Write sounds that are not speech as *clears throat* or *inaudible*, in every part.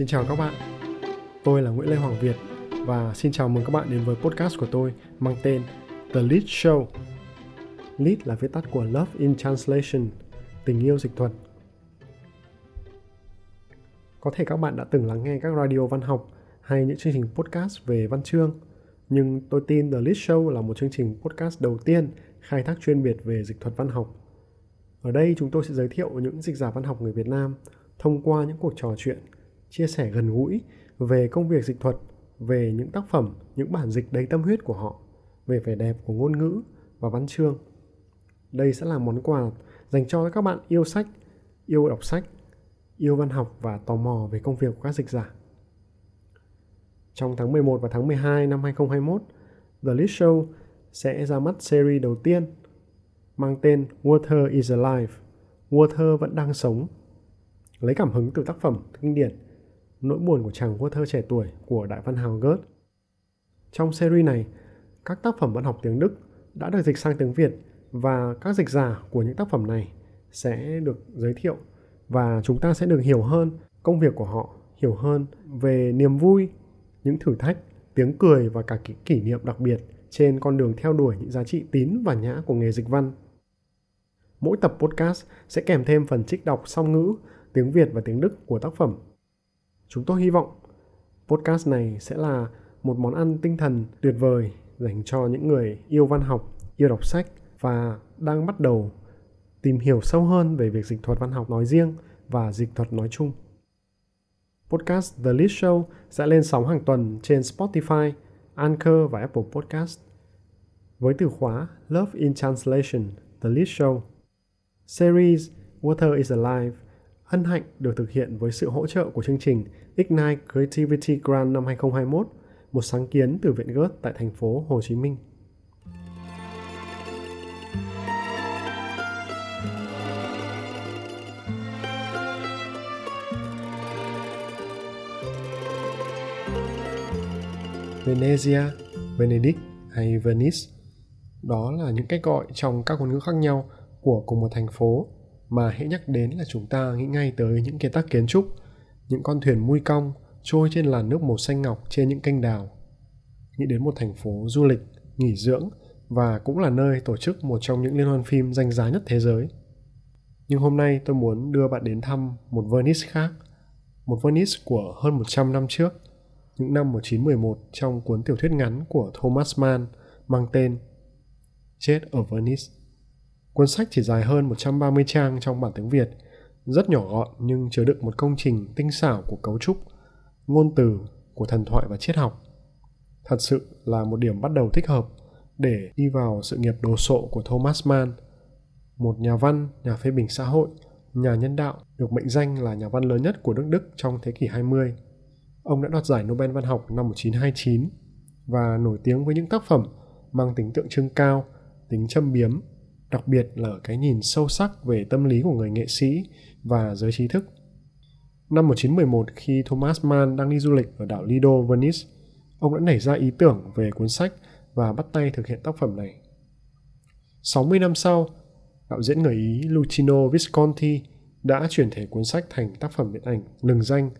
Xin chào các bạn. Tôi là Nguyễn Lê Hoàng Việt và xin chào mừng các bạn đến với podcast của tôi mang tên The Lead Show. Lead là viết tắt của Love in Translation, tình yêu dịch thuật. Có thể các bạn đã từng lắng nghe các radio văn học hay những chương trình podcast về văn chương, nhưng tôi tin The Lead Show là một chương trình podcast đầu tiên khai thác chuyên biệt về dịch thuật văn học. Ở đây chúng tôi sẽ giới thiệu những dịch giả văn học người Việt Nam thông qua những cuộc trò chuyện, chia sẻ gần gũi về công việc dịch thuật, về những tác phẩm, những bản dịch đầy tâm huyết của họ, về vẻ đẹp của ngôn ngữ và văn chương. Đây sẽ là món quà dành cho các bạn yêu sách, yêu đọc sách, yêu văn học và tò mò về công việc của các dịch giả. Trong tháng 11 và tháng 12 năm 2021, The List Show sẽ ra mắt series đầu tiên mang tên Water is Alive, Water vẫn đang sống. Lấy cảm hứng từ tác phẩm kinh điển Nỗi buồn của chàng Water trẻ tuổi của đại văn hào Goethe. Trong series này, các tác phẩm văn học tiếng Đức đã được dịch sang tiếng Việt và các dịch giả của những tác phẩm này sẽ được giới thiệu và chúng ta sẽ được hiểu hơn công việc của họ, hiểu hơn về niềm vui, những thử thách, tiếng cười và cả kỷ, kỷ niệm đặc biệt trên con đường theo đuổi những giá trị tín và nhã của nghề dịch văn. Mỗi tập podcast sẽ kèm thêm phần trích đọc song ngữ, tiếng Việt và tiếng Đức của tác phẩm. Chúng tôi hy vọng podcast này sẽ là một món ăn tinh thần tuyệt vời dành cho những người yêu văn học, yêu đọc sách và đang bắt đầu tìm hiểu sâu hơn về việc dịch thuật văn học nói riêng và dịch thuật nói chung. Podcast The List Show sẽ lên sóng hàng tuần trên Spotify, Anchor và Apple Podcast với từ khóa Love in Translation The List Show. Series Water is Alive hân hạnh được thực hiện với sự hỗ trợ của chương trình Ignite Creativity Grant năm 2021, một sáng kiến từ Viện Goethe tại thành phố Hồ Chí Minh. Venezia, Venedict hay Venice. Đó là những cách gọi trong các ngôn ngữ khác nhau của cùng một thành phố mà hãy nhắc đến là chúng ta nghĩ ngay tới những kiến tác kiến trúc, những con thuyền mui cong trôi trên làn nước màu xanh ngọc trên những kênh đào. Nghĩ đến một thành phố du lịch, nghỉ dưỡng và cũng là nơi tổ chức một trong những liên hoan phim danh giá nhất thế giới. Nhưng hôm nay tôi muốn đưa bạn đến thăm một Venice khác, một Venice của hơn 100 năm trước, những năm 1911 trong cuốn tiểu thuyết ngắn của Thomas Mann mang tên Chết ở Venice. Cuốn sách chỉ dài hơn 130 trang trong bản tiếng Việt, rất nhỏ gọn nhưng chứa đựng một công trình tinh xảo của cấu trúc, ngôn từ, của thần thoại và triết học. Thật sự là một điểm bắt đầu thích hợp để đi vào sự nghiệp đồ sộ của Thomas Mann, một nhà văn, nhà phê bình xã hội, nhà nhân đạo được mệnh danh là nhà văn lớn nhất của nước Đức trong thế kỷ 20. Ông đã đoạt giải Nobel văn học năm 1929 và nổi tiếng với những tác phẩm mang tính tượng trưng cao, tính châm biếm đặc biệt là ở cái nhìn sâu sắc về tâm lý của người nghệ sĩ và giới trí thức. Năm 1911 khi Thomas Mann đang đi du lịch ở đảo Lido, Venice, ông đã nảy ra ý tưởng về cuốn sách và bắt tay thực hiện tác phẩm này. 60 năm sau, đạo diễn người Ý Lucino Visconti đã chuyển thể cuốn sách thành tác phẩm điện ảnh lừng danh.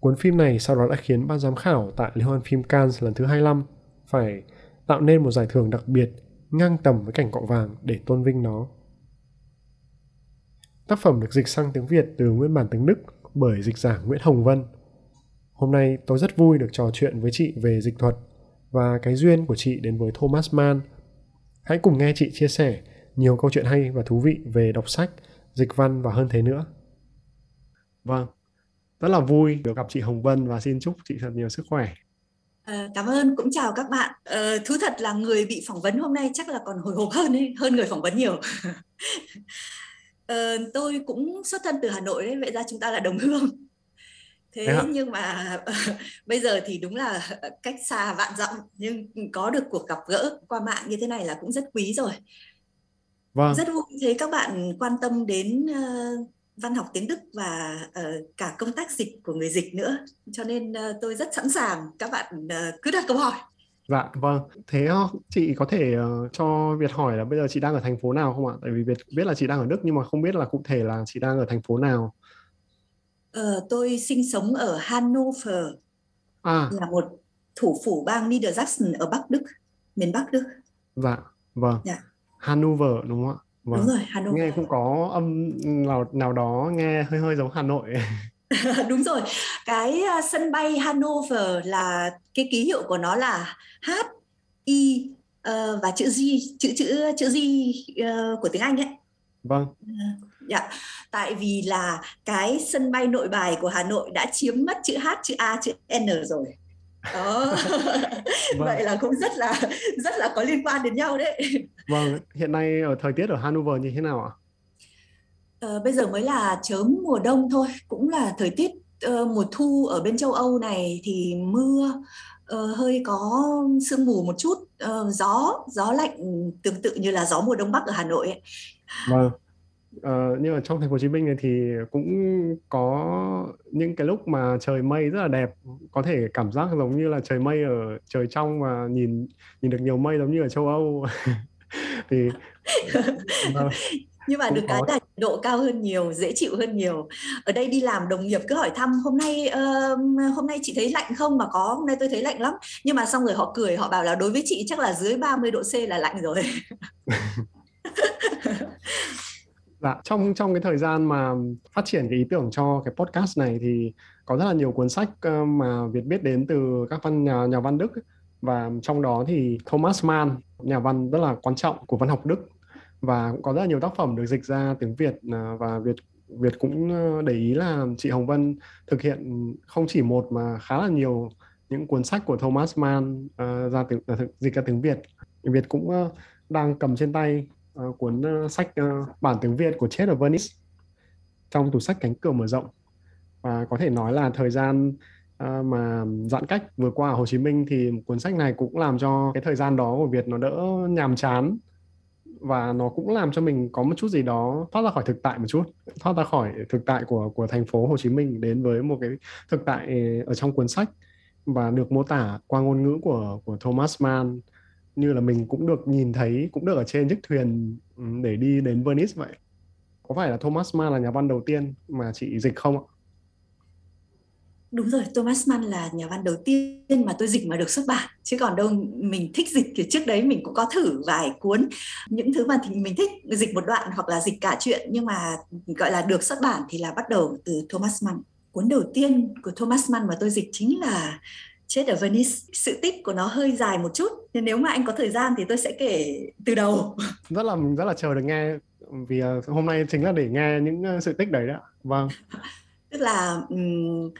Cuốn phim này sau đó đã khiến ban giám khảo tại Liên hoan phim Cannes lần thứ 25 phải tạo nên một giải thưởng đặc biệt ngang tầm với cảnh cọ vàng để tôn vinh nó. Tác phẩm được dịch sang tiếng Việt từ nguyên bản tiếng Đức bởi dịch giả Nguyễn Hồng Vân. Hôm nay tôi rất vui được trò chuyện với chị về dịch thuật và cái duyên của chị đến với Thomas Mann. Hãy cùng nghe chị chia sẻ nhiều câu chuyện hay và thú vị về đọc sách, dịch văn và hơn thế nữa. Vâng, rất là vui được gặp chị Hồng Vân và xin chúc chị thật nhiều sức khỏe. À, cảm ơn. Cũng chào các bạn. À, thú thật là người bị phỏng vấn hôm nay chắc là còn hồi hộp hơn ấy, hơn người phỏng vấn nhiều. À, *laughs* tôi cũng xuất thân từ Hà Nội đấy vậy ra chúng ta là đồng hương. Thế à? nhưng mà *laughs* bây giờ thì đúng là cách xa vạn dặm nhưng có được cuộc gặp gỡ qua mạng như thế này là cũng rất quý rồi. Vâng. rất vui thấy các bạn quan tâm đến uh, văn học tiếng Đức và uh, cả công tác dịch của người dịch nữa cho nên uh, tôi rất sẵn sàng các bạn uh, cứ đặt câu hỏi Dạ vâng, thế chị có thể uh, cho Việt hỏi là bây giờ chị đang ở thành phố nào không ạ? Tại vì Việt biết là chị đang ở Đức nhưng mà không biết là cụ thể là chị đang ở thành phố nào. Ờ, tôi sinh sống ở Hannover, à. là một thủ phủ bang Niedersachsen ở Bắc Đức, miền Bắc Đức. Dạ, vâng. Dạ. Hanover đúng không ạ? Vâng. Đúng rồi, Hanover. Nghe cũng có âm nào nào đó nghe hơi hơi giống Hà Nội. *laughs* đúng rồi cái uh, sân bay Hanover là cái ký hiệu của nó là H I uh, và chữ G chữ chữ chữ G uh, của tiếng Anh ấy vâng uh, dạ tại vì là cái sân bay nội bài của Hà Nội đã chiếm mất chữ H chữ A chữ N rồi đó *laughs* vâng. vậy là cũng rất là rất là có liên quan đến nhau đấy vâng hiện nay ở thời tiết ở Hanover như thế nào ạ Ờ, bây giờ mới là chớm mùa đông thôi, cũng là thời tiết uh, mùa thu ở bên châu Âu này thì mưa uh, hơi có sương mù một chút, uh, gió gió lạnh tương tự như là gió mùa đông bắc ở Hà Nội ấy. Vâng. Uh, nhưng mà trong thành phố Hồ Chí Minh này thì cũng có những cái lúc mà trời mây rất là đẹp, có thể cảm giác giống như là trời mây ở trời trong và nhìn nhìn được nhiều mây giống như ở châu Âu. *laughs* thì uh, *laughs* nhưng mà được cái là độ cao hơn nhiều dễ chịu hơn nhiều. Ở đây đi làm đồng nghiệp cứ hỏi thăm hôm nay uh, hôm nay chị thấy lạnh không? Mà có hôm nay tôi thấy lạnh lắm. Nhưng mà xong rồi họ cười họ bảo là đối với chị chắc là dưới 30 độ C là lạnh rồi *laughs* Dạ, trong trong cái thời gian mà phát triển cái ý tưởng cho cái podcast này thì có rất là nhiều cuốn sách ờ, mà Việt biết đến từ các văn nhà nhà văn Đức và trong đó thì Thomas Mann, nhà văn rất là quan trọng của văn học Đức và cũng có rất là nhiều tác phẩm được dịch ra tiếng Việt ờ, và Việt Việt cũng ờ, để ý là chị Hồng Vân thực hiện không chỉ một mà khá là nhiều những cuốn sách của Thomas Mann uh, ra tiếng uh, dịch ra tiếng Việt. Việt cũng uh, đang cầm trên tay uh, cuốn uh, sách uh, bản tiếng Việt của Chết ở Venice. Trong tủ sách cánh cửa mở rộng. Và có thể nói là thời gian uh, mà giãn cách vừa qua ở Hồ Chí Minh thì cuốn sách này cũng làm cho cái thời gian đó của Việt nó đỡ nhàm chán. Và nó cũng làm cho mình có một chút gì đó thoát ra khỏi thực tại một chút. Thoát ra khỏi thực tại của của thành phố Hồ Chí Minh đến với một cái thực tại ở trong cuốn sách. Và được mô tả qua ngôn ngữ của của Thomas Mann như là mình cũng được nhìn thấy, cũng được ở trên chiếc thuyền ừ, để đi đến Venice vậy. Có phải là Thomas Mann là nhà văn đầu tiên mà chị dịch không ạ? đúng rồi, Thomas Mann là nhà văn đầu tiên mà tôi dịch mà được xuất bản. Chứ còn đâu, mình thích dịch thì trước đấy mình cũng có thử vài cuốn. Những thứ mà thì mình thích dịch một đoạn hoặc là dịch cả chuyện, nhưng mà gọi là được xuất bản thì là bắt đầu từ Thomas Mann. Cuốn đầu tiên của Thomas Mann mà tôi dịch chính là chết ở Venice sự tích của nó hơi dài một chút. Nên nếu mà anh có thời gian thì tôi sẽ kể từ đầu. *laughs* Rất là rất là chờ được nghe vì ờ, hôm nay chính là để nghe những ờ, sự tích đấy đó. Vâng. *laughs* Tức là um,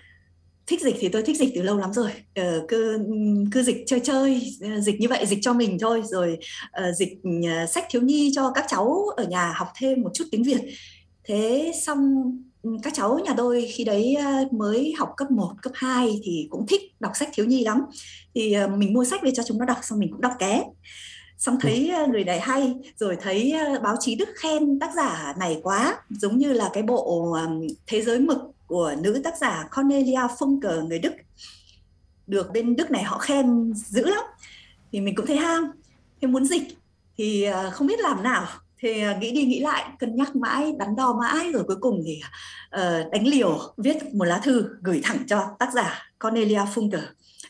thích dịch thì tôi thích dịch từ lâu lắm rồi. Uh, cứ cứ dịch chơi chơi dịch như vậy dịch cho mình thôi. Rồi uh, dịch uh, sách thiếu nhi cho các cháu ở nhà học thêm một chút tiếng việt. Thế xong các cháu nhà tôi khi đấy mới học cấp 1, cấp 2 thì cũng thích đọc sách thiếu nhi lắm. Thì mình mua sách về cho chúng nó đọc xong mình cũng đọc ké. Xong thấy người này hay rồi thấy báo chí đức khen tác giả này quá giống như là cái bộ thế giới mực của nữ tác giả Cornelia Funke người Đức. Được bên Đức này họ khen dữ lắm. Thì mình cũng thấy ham thì muốn dịch thì không biết làm nào thì à, nghĩ đi nghĩ lại cân nhắc mãi đắn đo mãi rồi cuối cùng thì uh, đánh liều viết một lá thư gửi thẳng cho tác giả Cornelia Funke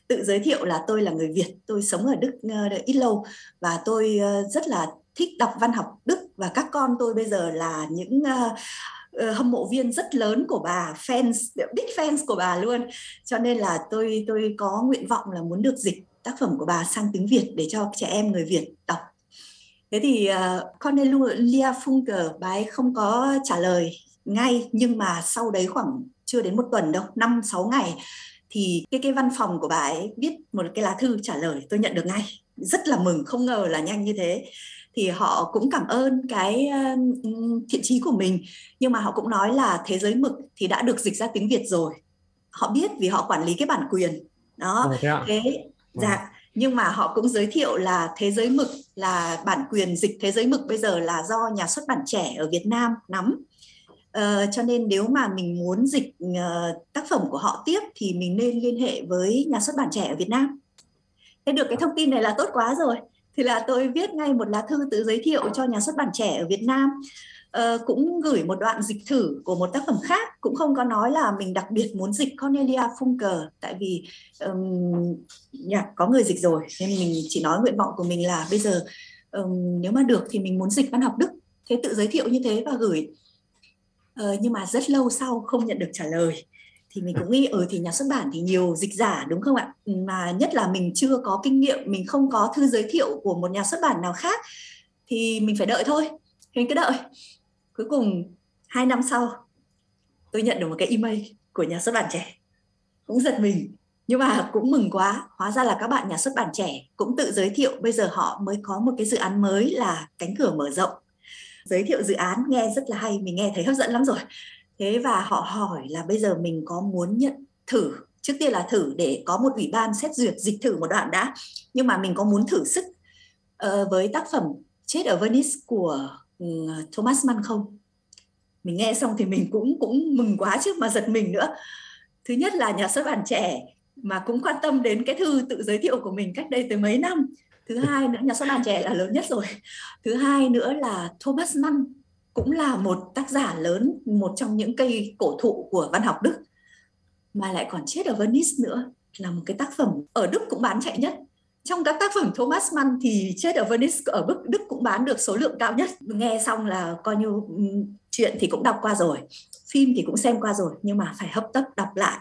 tự giới thiệu là tôi là người Việt tôi sống ở Đức uh, ít lâu và tôi uh, rất là thích đọc văn học Đức và các con tôi bây giờ là những uh, hâm mộ viên rất lớn của bà fans big fans của bà luôn. Cho nên là tôi tôi có nguyện vọng là muốn được dịch tác phẩm của bà sang tiếng Việt để cho trẻ em người Việt đọc thế thì uh, Cornelia Funke bà ấy không có trả lời ngay nhưng mà sau đấy khoảng chưa đến một tuần đâu năm sáu ngày thì cái cái văn phòng của bà ấy viết một cái lá thư trả lời tôi nhận được ngay. Rất là mừng không ngờ là nhanh như thế. Thì họ cũng cảm ơn cái thiện trí của mình nhưng mà họ cũng nói là thế giới mực thì đã được dịch ra tiếng Việt rồi. Họ biết vì họ quản lý cái bản quyền. Đó thế, à? thế dạ nhưng mà họ cũng giới thiệu là thế giới mực là bản quyền dịch thế giới mực bây giờ là do nhà xuất bản trẻ ở Việt Nam nắm. Uh, cho nên nếu mà mình muốn dịch uh, tác phẩm của họ tiếp thì mình nên liên hệ với nhà xuất bản trẻ ở Việt Nam. Thế được cái thông tin này là tốt quá rồi. Thì là tôi viết ngay một lá thư tự giới thiệu cho nhà xuất bản trẻ ở Việt Nam uh, cũng gửi một đoạn dịch thử của một tác phẩm khác cũng không có nói là mình đặc biệt muốn dịch Cornelia Funke tại vì um, yeah, có người dịch rồi nên mình chỉ nói nguyện vọng của mình là bây giờ um, nếu mà được thì mình muốn dịch văn học Đức. Thế tự giới thiệu như thế và gửi. Uh, nhưng mà rất lâu sau không nhận được trả lời thì mình cũng nghĩ ở ừ, thì nhà xuất bản thì nhiều dịch giả đúng không ạ? Mà nhất là mình chưa có kinh nghiệm mình không có thư giới thiệu của một nhà xuất bản nào khác thì mình phải đợi thôi mình cứ đợi cuối cùng hai năm sau tôi nhận được một cái email của nhà xuất bản trẻ. Cũng giật mình nhưng mà cũng mừng quá. Hóa ra là các bạn nhà xuất bản trẻ cũng tự giới thiệu bây giờ họ mới có một cái dự án mới là cánh cửa mở rộng. Giới thiệu dự án nghe rất là hay mình nghe thấy hấp dẫn lắm rồi. Thế và họ hỏi là bây giờ mình có muốn nhận thử trước tiên là thử để có một ủy ban xét duyệt dịch thử một đoạn đã nhưng mà mình có muốn thử sức uh, với tác phẩm chết ở Venice của Ừ, à, Thomas Mann không? Mình nghe xong thì mình cũng cũng mừng quá chứ mà giật mình nữa. Thứ nhất là nhà xuất bản trẻ mà cũng quan tâm đến cái thư tự giới thiệu của mình cách đây tới mấy năm. Thứ hai nữa, nhà xuất bản trẻ là lớn nhất rồi. Thứ hai nữa là Thomas Mann cũng là một tác giả lớn, một trong những cây cổ thụ của văn học Đức. Mà lại còn chết ở Venice nữa, là một cái tác phẩm ở Đức cũng bán chạy nhất trong các tác phẩm Thomas Mann thì chết ở Venice ở Đức Đức cũng bán được số lượng cao nhất. Nghe xong là coi như chuyện thì cũng đọc qua rồi phim thì cũng xem qua rồi nhưng mà phải hấp tấp đọc lại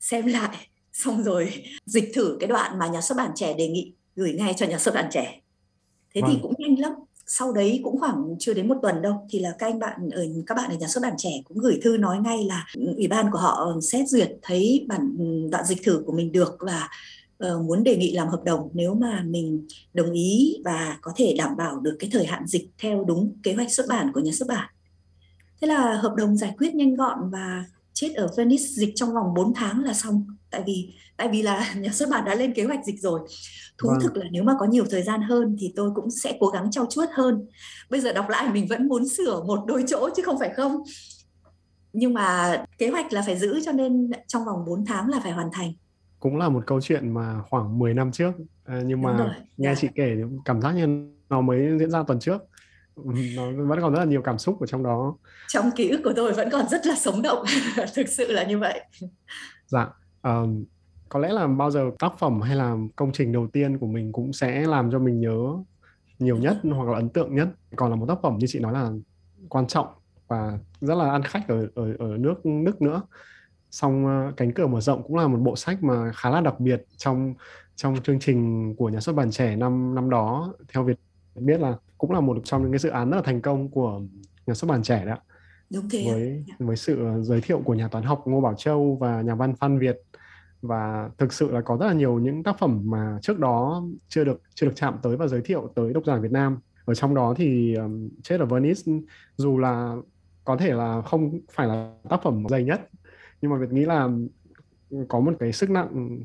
xem lại *laughs* xong rồi dịch thử cái đoạn mà nhà xuất bản trẻ đề nghị gửi ngay cho nhà xuất bản trẻ. Thế vâng. thì cũng nhanh lắm. Sau đấy cũng khoảng chưa đến một tuần đâu thì là các anh bạn ở các bạn ở nhà xuất bản trẻ cũng gửi thư nói ngay là ủy ban của họ xét duyệt thấy bản đoạn dịch thử của mình được và uh, muốn đề nghị làm hợp đồng nếu mà mình đồng ý và có thể đảm bảo được cái thời hạn dịch theo đúng kế hoạch xuất bản của nhà xuất bản. Thế là hợp đồng giải quyết nhanh gọn và chết ở Venice dịch trong vòng 4 tháng là xong. Tại vì tại vì là *laughs* nhà xuất bản đã lên kế hoạch dịch rồi. Thú vâng. thực là nếu mà có nhiều thời gian hơn thì tôi cũng sẽ cố gắng trau chuốt hơn. Bây giờ đọc lại mình vẫn muốn sửa một đôi chỗ chứ không phải không. Nhưng mà kế hoạch là phải giữ cho nên trong vòng 4 tháng là phải hoàn thành cũng là một câu chuyện mà khoảng 10 năm trước. À, nhưng mà nghe yeah. Dạ. chị kể cảm giác như nó mới diễn ra tuần trước. Nó vẫn còn rất là nhiều cảm xúc ở trong đó. Trong ký ức của tôi vẫn còn rất là sống động. *laughs* Thực sự là như vậy. Dạ um, có lẽ là bao giờ tác phẩm hay là công trình đầu tiên của mình cũng sẽ làm cho mình nhớ nhiều nhất hoặc là ấn tượng nhất. Còn là một tác phẩm như chị nói là quan trọng và rất là ăn khách ở ở ở nước Đức nữa xong uh, cánh cửa mở rộng cũng là một bộ sách mà khá là đặc biệt trong trong chương trình của nhà xuất bản trẻ năm năm đó. Theo Việt biết là cũng là một trong những cái dự án rất là thành công của nhà xuất bản trẻ đó. Đúng thế với với sự giới thiệu của nhà toán học Ngô Bảo Châu và nhà văn Phan Việt. Và thực sự là có rất là nhiều những tác phẩm mà trước đó chưa được chưa được chạm tới và giới thiệu tới độc giả Việt Nam. Ở trong đó thì um, chết ở Venice dù là có thể là không phải là tác phẩm dày nhất nhưng mà Việt nghĩ là có một cái sức nặng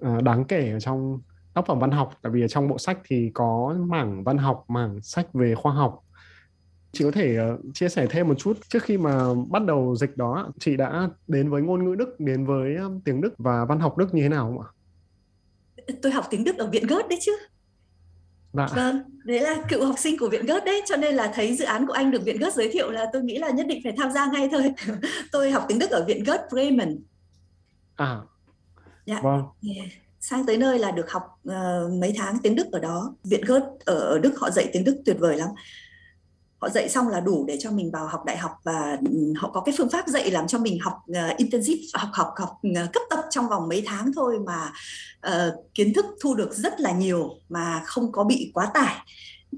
à, đáng kể ở trong tác phẩm văn học tại vì ở trong bộ sách thì có mảng văn học, mảng sách về khoa học chị có thể ờ, chia sẻ thêm một chút trước khi mà bắt đầu dịch đó chị đã đến với ngôn ngữ Đức, đến với tiếng Đức và văn học Đức như thế nào không ạ? Tôi học tiếng Đức ở viện gớt đấy chứ. Dạ. Vâng, đấy là cựu học sinh của viện Goethe đấy, cho nên là thấy dự án của anh được viện Goethe giới thiệu là tôi nghĩ là nhất định phải tham gia ngay thôi. *laughs* tôi học tiếng Đức ở viện Goethe Bremen. À. Dạ. Vâng. Yeah sang tới nơi là được học uh, mấy tháng tiếng Đức ở đó. Viện Goethe ở Đức họ dạy tiếng Đức tuyệt vời lắm họ dạy xong là đủ để cho mình vào học đại học và ừ, họ có cái phương pháp dạy làm cho mình học uh, intensive học học học uh, cấp tập trong vòng mấy tháng thôi mà uh, kiến thức thu được rất là nhiều mà không có bị quá tải.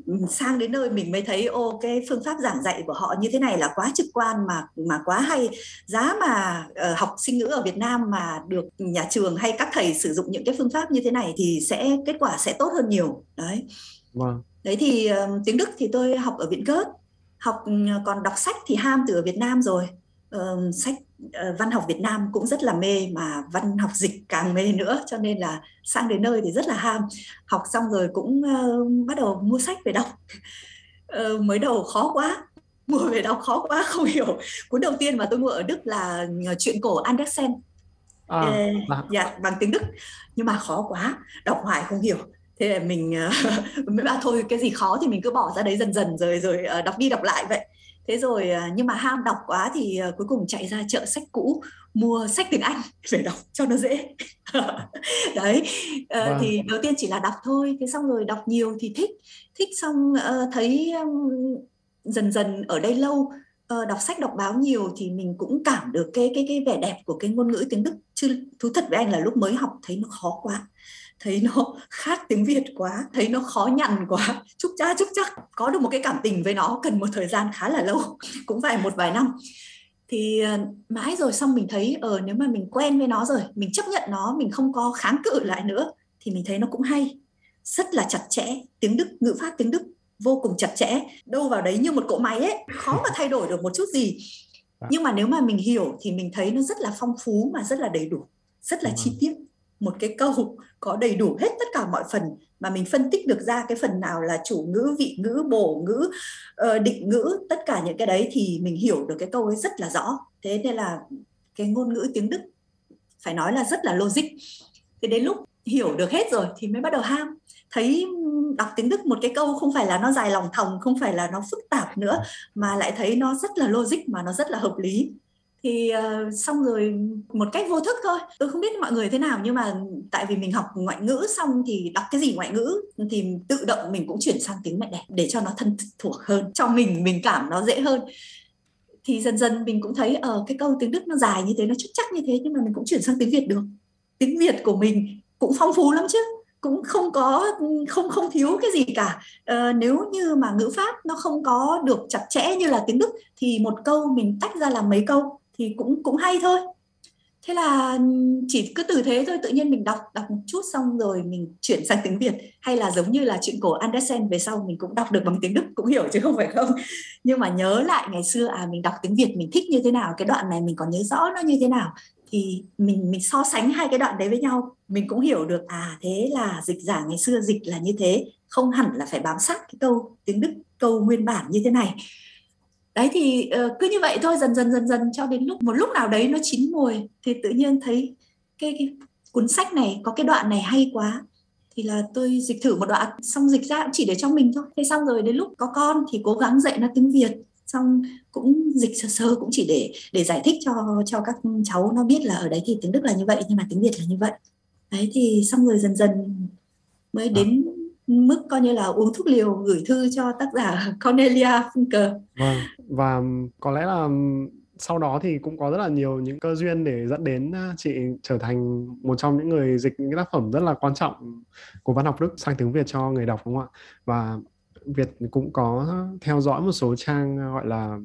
Ừ, sang đến nơi mình mới thấy ô cái phương pháp giảng dạy của họ như thế này là quá trực quan mà mà quá hay. Giá mà uh, học sinh ngữ ở Việt Nam mà được nhà trường hay các thầy sử dụng những cái phương pháp như thế này thì sẽ kết quả sẽ tốt hơn nhiều. Đấy. Vâng đấy thì uh, tiếng Đức thì tôi học ở viện Goethe học còn đọc sách thì ham từ ở Việt Nam rồi. Uh, sách uh, văn học Việt Nam cũng rất là mê mà văn học dịch càng mê nữa cho nên là sang đến nơi thì rất là ham. Học xong rồi cũng uh, bắt đầu mua sách về đọc. Uh, *laughs* mới đầu khó quá *laughs* mua về đọc khó quá không hiểu. Cuốn đầu tiên mà tôi mua ở Đức là chuyện cổ Andersen. À, uh, dạ bằng tiếng Đức. Nhưng mà khó quá đọc hoài không hiểu thế là mình *laughs* mới bảo thôi cái gì khó thì mình cứ bỏ ra đấy dần dần rồi rồi ờ, đọc đi đọc lại vậy. Thế rồi à, nhưng mà ham đọc quá thì cuối cùng chạy ra chợ sách cũ mua sách tiếng Anh *laughs* để đọc cho nó dễ. *laughs* Đấy ờ, vâng. thì đầu tiên chỉ là đọc thôi thế xong rồi đọc nhiều thì thích. Thích xong uh, thấy um, dần dần ở đây lâu uh, đọc sách đọc báo nhiều thì mình cũng cảm được cái cái cái vẻ đẹp của cái ngôn ngữ tiếng Đức. Chứ thú thật với anh là lúc mới học thấy nó khó quá thấy nó *laughs* khác tiếng Việt quá thấy nó khó nhằn quá. Chúc cha chúc chắc có được một cái cảm tình với nó cần một thời gian khá là lâu *laughs* cũng phải một vài năm. Thì ờ, mãi rồi xong mình thấy ở ờ, nếu mà mình quen với nó rồi mình chấp nhận nó mình không có kháng cự lại nữa thì mình thấy nó cũng hay. Rất là chặt chẽ tiếng đức ngữ pháp tiếng đức vô cùng chặt chẽ. Đâu vào đấy như một cỗ máy ấy khó mà thay đổi được một chút gì. Dạ. nhưng mà nếu mà mình hiểu thì mình thấy nó rất là phong phú mà rất là đầy đủ rất là chi tiết một cái câu có đầy đủ hết tất cả mọi phần mà mình phân tích được ra cái phần nào là chủ ngữ, vị ngữ bổ ngữ ờ, định ngữ, tất cả những cái đấy thì mình hiểu được cái câu ấy rất là rõ. Thế nên là cái ngôn ngữ tiếng đức phải nói là rất là logic. Thế đến lúc hiểu được hết rồi thì mới bắt đầu ham. Thấy đọc tiếng đức một cái câu không phải là nó dài lòng thòng, không phải là nó phức tạp nữa, mà lại thấy nó rất là logic, mà nó rất là hợp lý thì uh, xong rồi một cách vô thức thôi. Tôi không biết mọi người thế nào nhưng mà tại vì mình học ngoại ngữ xong thì đọc cái gì ngoại ngữ thì tự động mình cũng chuyển sang tiếng mẹ đẻ để cho nó thân thuộc hơn cho mình mình cảm nó dễ hơn. Thì dần dần mình cũng thấy ở uh, cái câu tiếng đức nó dài như thế nó chắc chắc như thế nhưng mà mình cũng chuyển sang tiếng việt được. Tiếng việt của mình cũng phong phú lắm chứ cũng không có không không thiếu cái gì cả. Ờ, nếu như mà ngữ pháp nó không có được chặt chẽ như là tiếng đức thì một câu mình tách ra làm mấy câu? Thì cũng cũng hay thôi. Thế là ừ, chỉ cứ từ thế thôi, tự nhiên mình đọc đọc một chút xong rồi mình chuyển sang tiếng việt. Hay là giống như là chuyện cổ Andersen về sau, mình cũng đọc được bằng tiếng đức, cũng hiểu chứ không phải không. Nhưng mà nhớ lại ngày xưa à mình đọc tiếng việt, mình thích như thế nào, cái đoạn này mình còn nhớ rõ nó như thế nào, thì mình mình so sánh hai cái đoạn đấy với nhau. Mình cũng hiểu được à thế là dịch giả ngày xưa dịch là như thế, không hẳn là phải bám sát cái câu, tiếng đức, câu nguyên bản như thế này đấy thì uh, cứ như vậy thôi dần dần dần dần cho đến lúc một lúc nào đấy nó chín mùi thì tự nhiên thấy cái, cái cuốn sách này có cái đoạn này hay quá. Thì là tôi dịch thử một đoạn xong dịch ra cũng chỉ để cho mình thôi. Thế xong rồi đến lúc có con thì cố gắng dạy nó tiếng việt. Xong cũng dịch sơ sơ cũng chỉ để để giải thích cho cho các cháu nó biết là ở đấy thì tiếng đức là như vậy nhưng mà tiếng việt là như vậy. Đấy thì xong rồi dần dần mới à. đến mức coi như là uống thuốc liều gửi thư cho tác giả *laughs* Cornelia Funke. Vâng. Và có lẽ là sau đó thì cũng có rất là nhiều những cơ duyên để dẫn đến chị trở thành một trong những người dịch những tác phẩm rất là quan trọng của văn học Đức sang tiếng Việt cho người đọc, đúng không ạ? Và Việt cũng có theo dõi một số trang gọi là,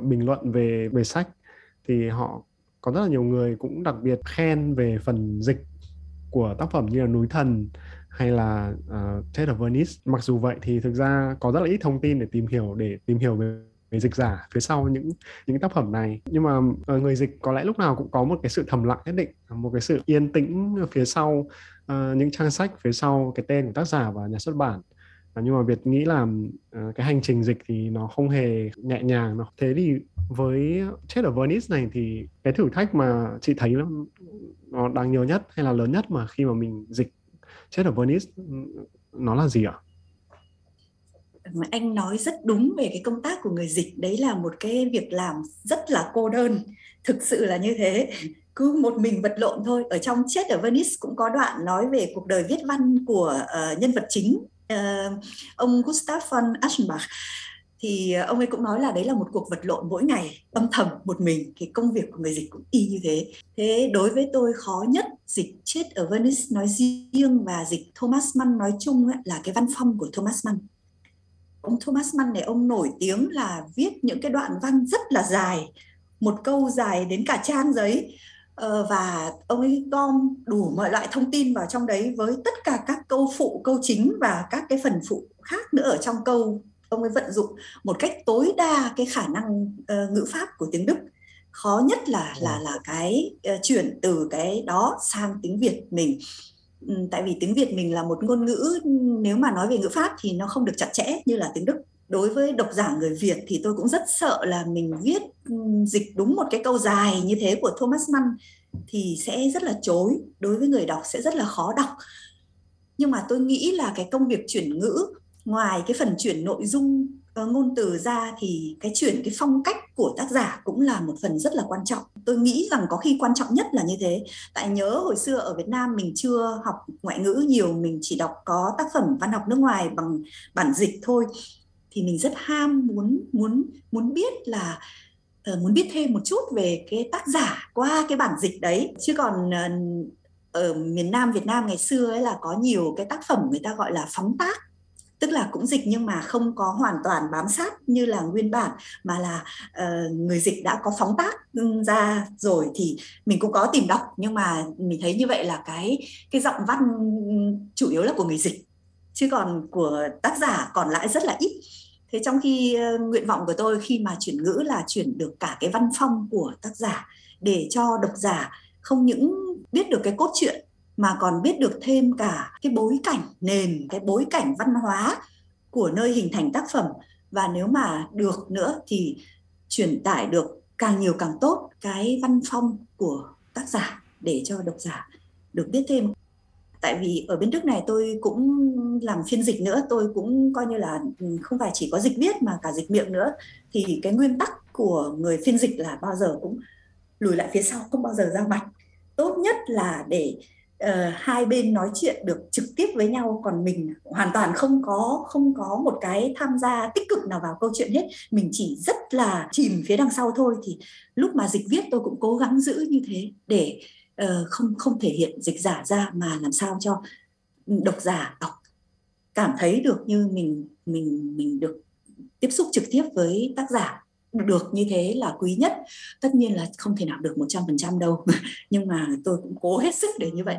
bình luận về về sách thì họ có rất là nhiều người cũng đặc biệt khen về phần dịch của tác phẩm như là núi thần hay là ờ, uh, Tate of Venice. Mặc dù vậy thì thực ra có rất là ít thông tin để tìm hiểu để tìm hiểu về về dịch giả phía sau những những tác phẩm này. Nhưng mà uh, người dịch có lẽ lúc nào cũng có một cái sự thầm lặng nhất định một cái sự yên tĩnh phía sau uh, những trang sách phía sau cái tên của tác giả và nhà xuất bản. Nhưng mà Việt nghĩ là uh, cái hành trình dịch thì nó không hề nhẹ nhàng nó thế thì với chết ở Venice này thì cái thử thách mà chị thấy nó, nó đáng nhiều nhất hay là lớn nhất mà khi mà mình dịch chết ở Venice nó là gì ạ? Mà anh nói rất đúng về cái công tác của người dịch. Đấy là một cái việc làm rất là cô đơn. Thực sự là như thế. Cứ một mình vật lộn thôi. Ở trong chết ở Venice cũng có đoạn nói về cuộc đời viết văn của uh, nhân vật chính uh, ông Gustav von Aschenbach thì ờ, ông ấy cũng nói là đấy là một cuộc vật lộn mỗi ngày âm thầm một mình cái công việc của người dịch cũng y như thế. Thế đối với tôi khó nhất dịch chết ở Venice nói riêng và dịch Thomas Mann nói chung ấy, là cái văn phong của Thomas Mann. Ông Thomas Mann này ông nổi tiếng là viết những cái đoạn văn rất là dài một câu dài đến cả trang giấy. Ờ, và ông ấy gom đủ mọi loại thông tin vào trong đấy với tất cả các câu phụ câu chính và các cái phần phụ khác nữa ở trong câu ông ấy vận dụng một cách tối đa cái khả năng uh, ngữ pháp của tiếng Đức. Khó nhất là là là cái uh, chuyển từ cái đó sang tiếng Việt mình. Um, tại vì tiếng Việt mình là một ngôn ngữ nếu mà nói về ngữ pháp thì nó không được chặt chẽ như là tiếng Đức. Đối với độc giả người Việt thì tôi cũng rất sợ là mình viết dịch đúng một cái câu dài như thế của Thomas Mann thì sẽ rất là chối đối với người đọc sẽ rất là khó đọc. Nhưng mà tôi nghĩ là cái công việc chuyển ngữ ngoài cái phần chuyển nội dung ờ, ngôn từ ra thì cái chuyển cái phong cách của tác giả cũng là một phần rất là quan trọng. Tôi nghĩ rằng có khi quan trọng nhất là như thế. Tại nhớ hồi xưa ở Việt Nam mình chưa học ngoại ngữ nhiều mình chỉ đọc có tác phẩm văn học nước ngoài bằng bản dịch thôi. Thì mình rất ham muốn muốn muốn biết là uh, muốn biết thêm một chút về cái tác giả qua cái bản dịch đấy. Chứ còn uh, ở miền Nam Việt Nam ngày xưa ấy là có nhiều cái tác phẩm người ta gọi là phóng tác tức là cũng dịch nhưng mà không có hoàn toàn bám sát như là nguyên bản mà là uh, người dịch đã có phóng tác ừ, ra rồi thì mình cũng có tìm đọc. Nhưng mà mình thấy như vậy là cái cái giọng văn ừ, chủ yếu là của người dịch chứ còn của tác giả còn lại rất là ít. Thế trong khi uh, nguyện vọng của tôi khi mà chuyển ngữ là chuyển được cả cái văn phong của tác giả để cho độc giả không những biết được cái cốt truyện mà còn biết được thêm cả cái bối cảnh, nền, cái bối cảnh văn hóa của nơi hình thành tác phẩm. Và nếu mà được nữa thì truyền tải được càng nhiều càng tốt cái văn phong của tác giả để cho độc giả được biết thêm. Tại vì ở bên Đức này tôi cũng làm phiên dịch nữa, tôi cũng coi như là không phải chỉ có dịch viết mà cả dịch miệng nữa. Thì cái nguyên tắc của người phiên dịch là bao giờ cũng lùi lại phía sau, không bao giờ ra mặt. Tốt nhất là để uh, hai bên nói chuyện được trực tiếp với nhau còn mình hoàn toàn không có không có một cái tham gia tích cực nào vào câu chuyện hết. Mình chỉ rất là chìm phía đằng sau thôi. Thì lúc mà dịch viết tôi cũng cố gắng giữ như thế để uh, không không thể hiện dịch giả ra mà làm sao cho độc giả đọc. Cảm thấy được như mình mình mình được tiếp xúc trực tiếp với tác giả được như thế là quý nhất. Tất nhiên là không thể nào được 100% đâu, *laughs* nhưng mà tôi cũng cố hết sức để như vậy.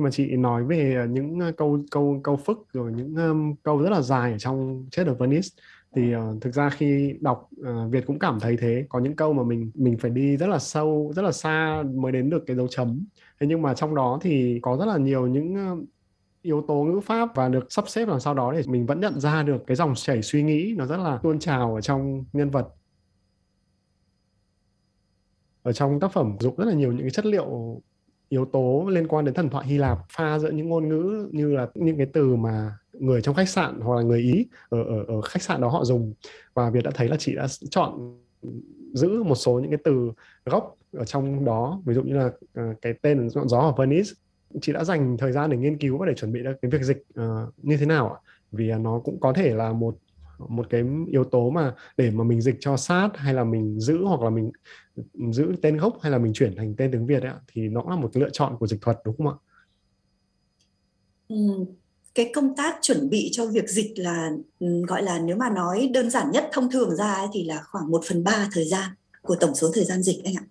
Khi mà chị nói về ờ, những ờ, câu câu câu phức rồi những um, câu rất là dài ở trong chết ở Venice. Thì uh, thực ra khi đọc uh, Việt cũng cảm thấy thế. Có những câu mà mình mình phải đi rất là sâu rất là xa mới đến được cái dấu chấm. Thế nhưng mà trong đó thì có rất là nhiều những uh, yếu tố ngữ pháp và được sắp xếp làm sau đó để mình vẫn nhận ra được cái dòng chảy suy nghĩ nó rất là tuôn trào ở trong nhân vật. Ở trong tác phẩm dụng rất là nhiều những cái chất liệu yếu tố liên quan đến thần thoại Hy Lạp pha giữa những ngôn ngữ như là những cái từ mà người trong khách sạn hoặc là người Ý ở ở, ở khách sạn đó họ dùng. Và Việt đã thấy là chị đã chọn giữ một số những cái từ gốc ở trong đó. Ví dụ như là ờ, cái tên ngọn gió ở Venice. Chị đã dành thời gian để nghiên cứu và để chuẩn bị cái việc dịch uh, như thế nào ạ? Vì nó cũng có thể là một một cái yếu tố mà để mà mình dịch cho sát hay là mình giữ hoặc là mình giữ tên gốc hay là mình chuyển thành tên tiếng Việt ấy, thì nó là một lựa chọn của dịch thuật đúng không ạ? Ừ, cái công tác chuẩn bị cho việc dịch là ừ, gọi là nếu mà nói đơn giản nhất thông thường ra ấy, thì là khoảng 1 phần 3 thời gian của tổng số thời gian dịch anh ạ.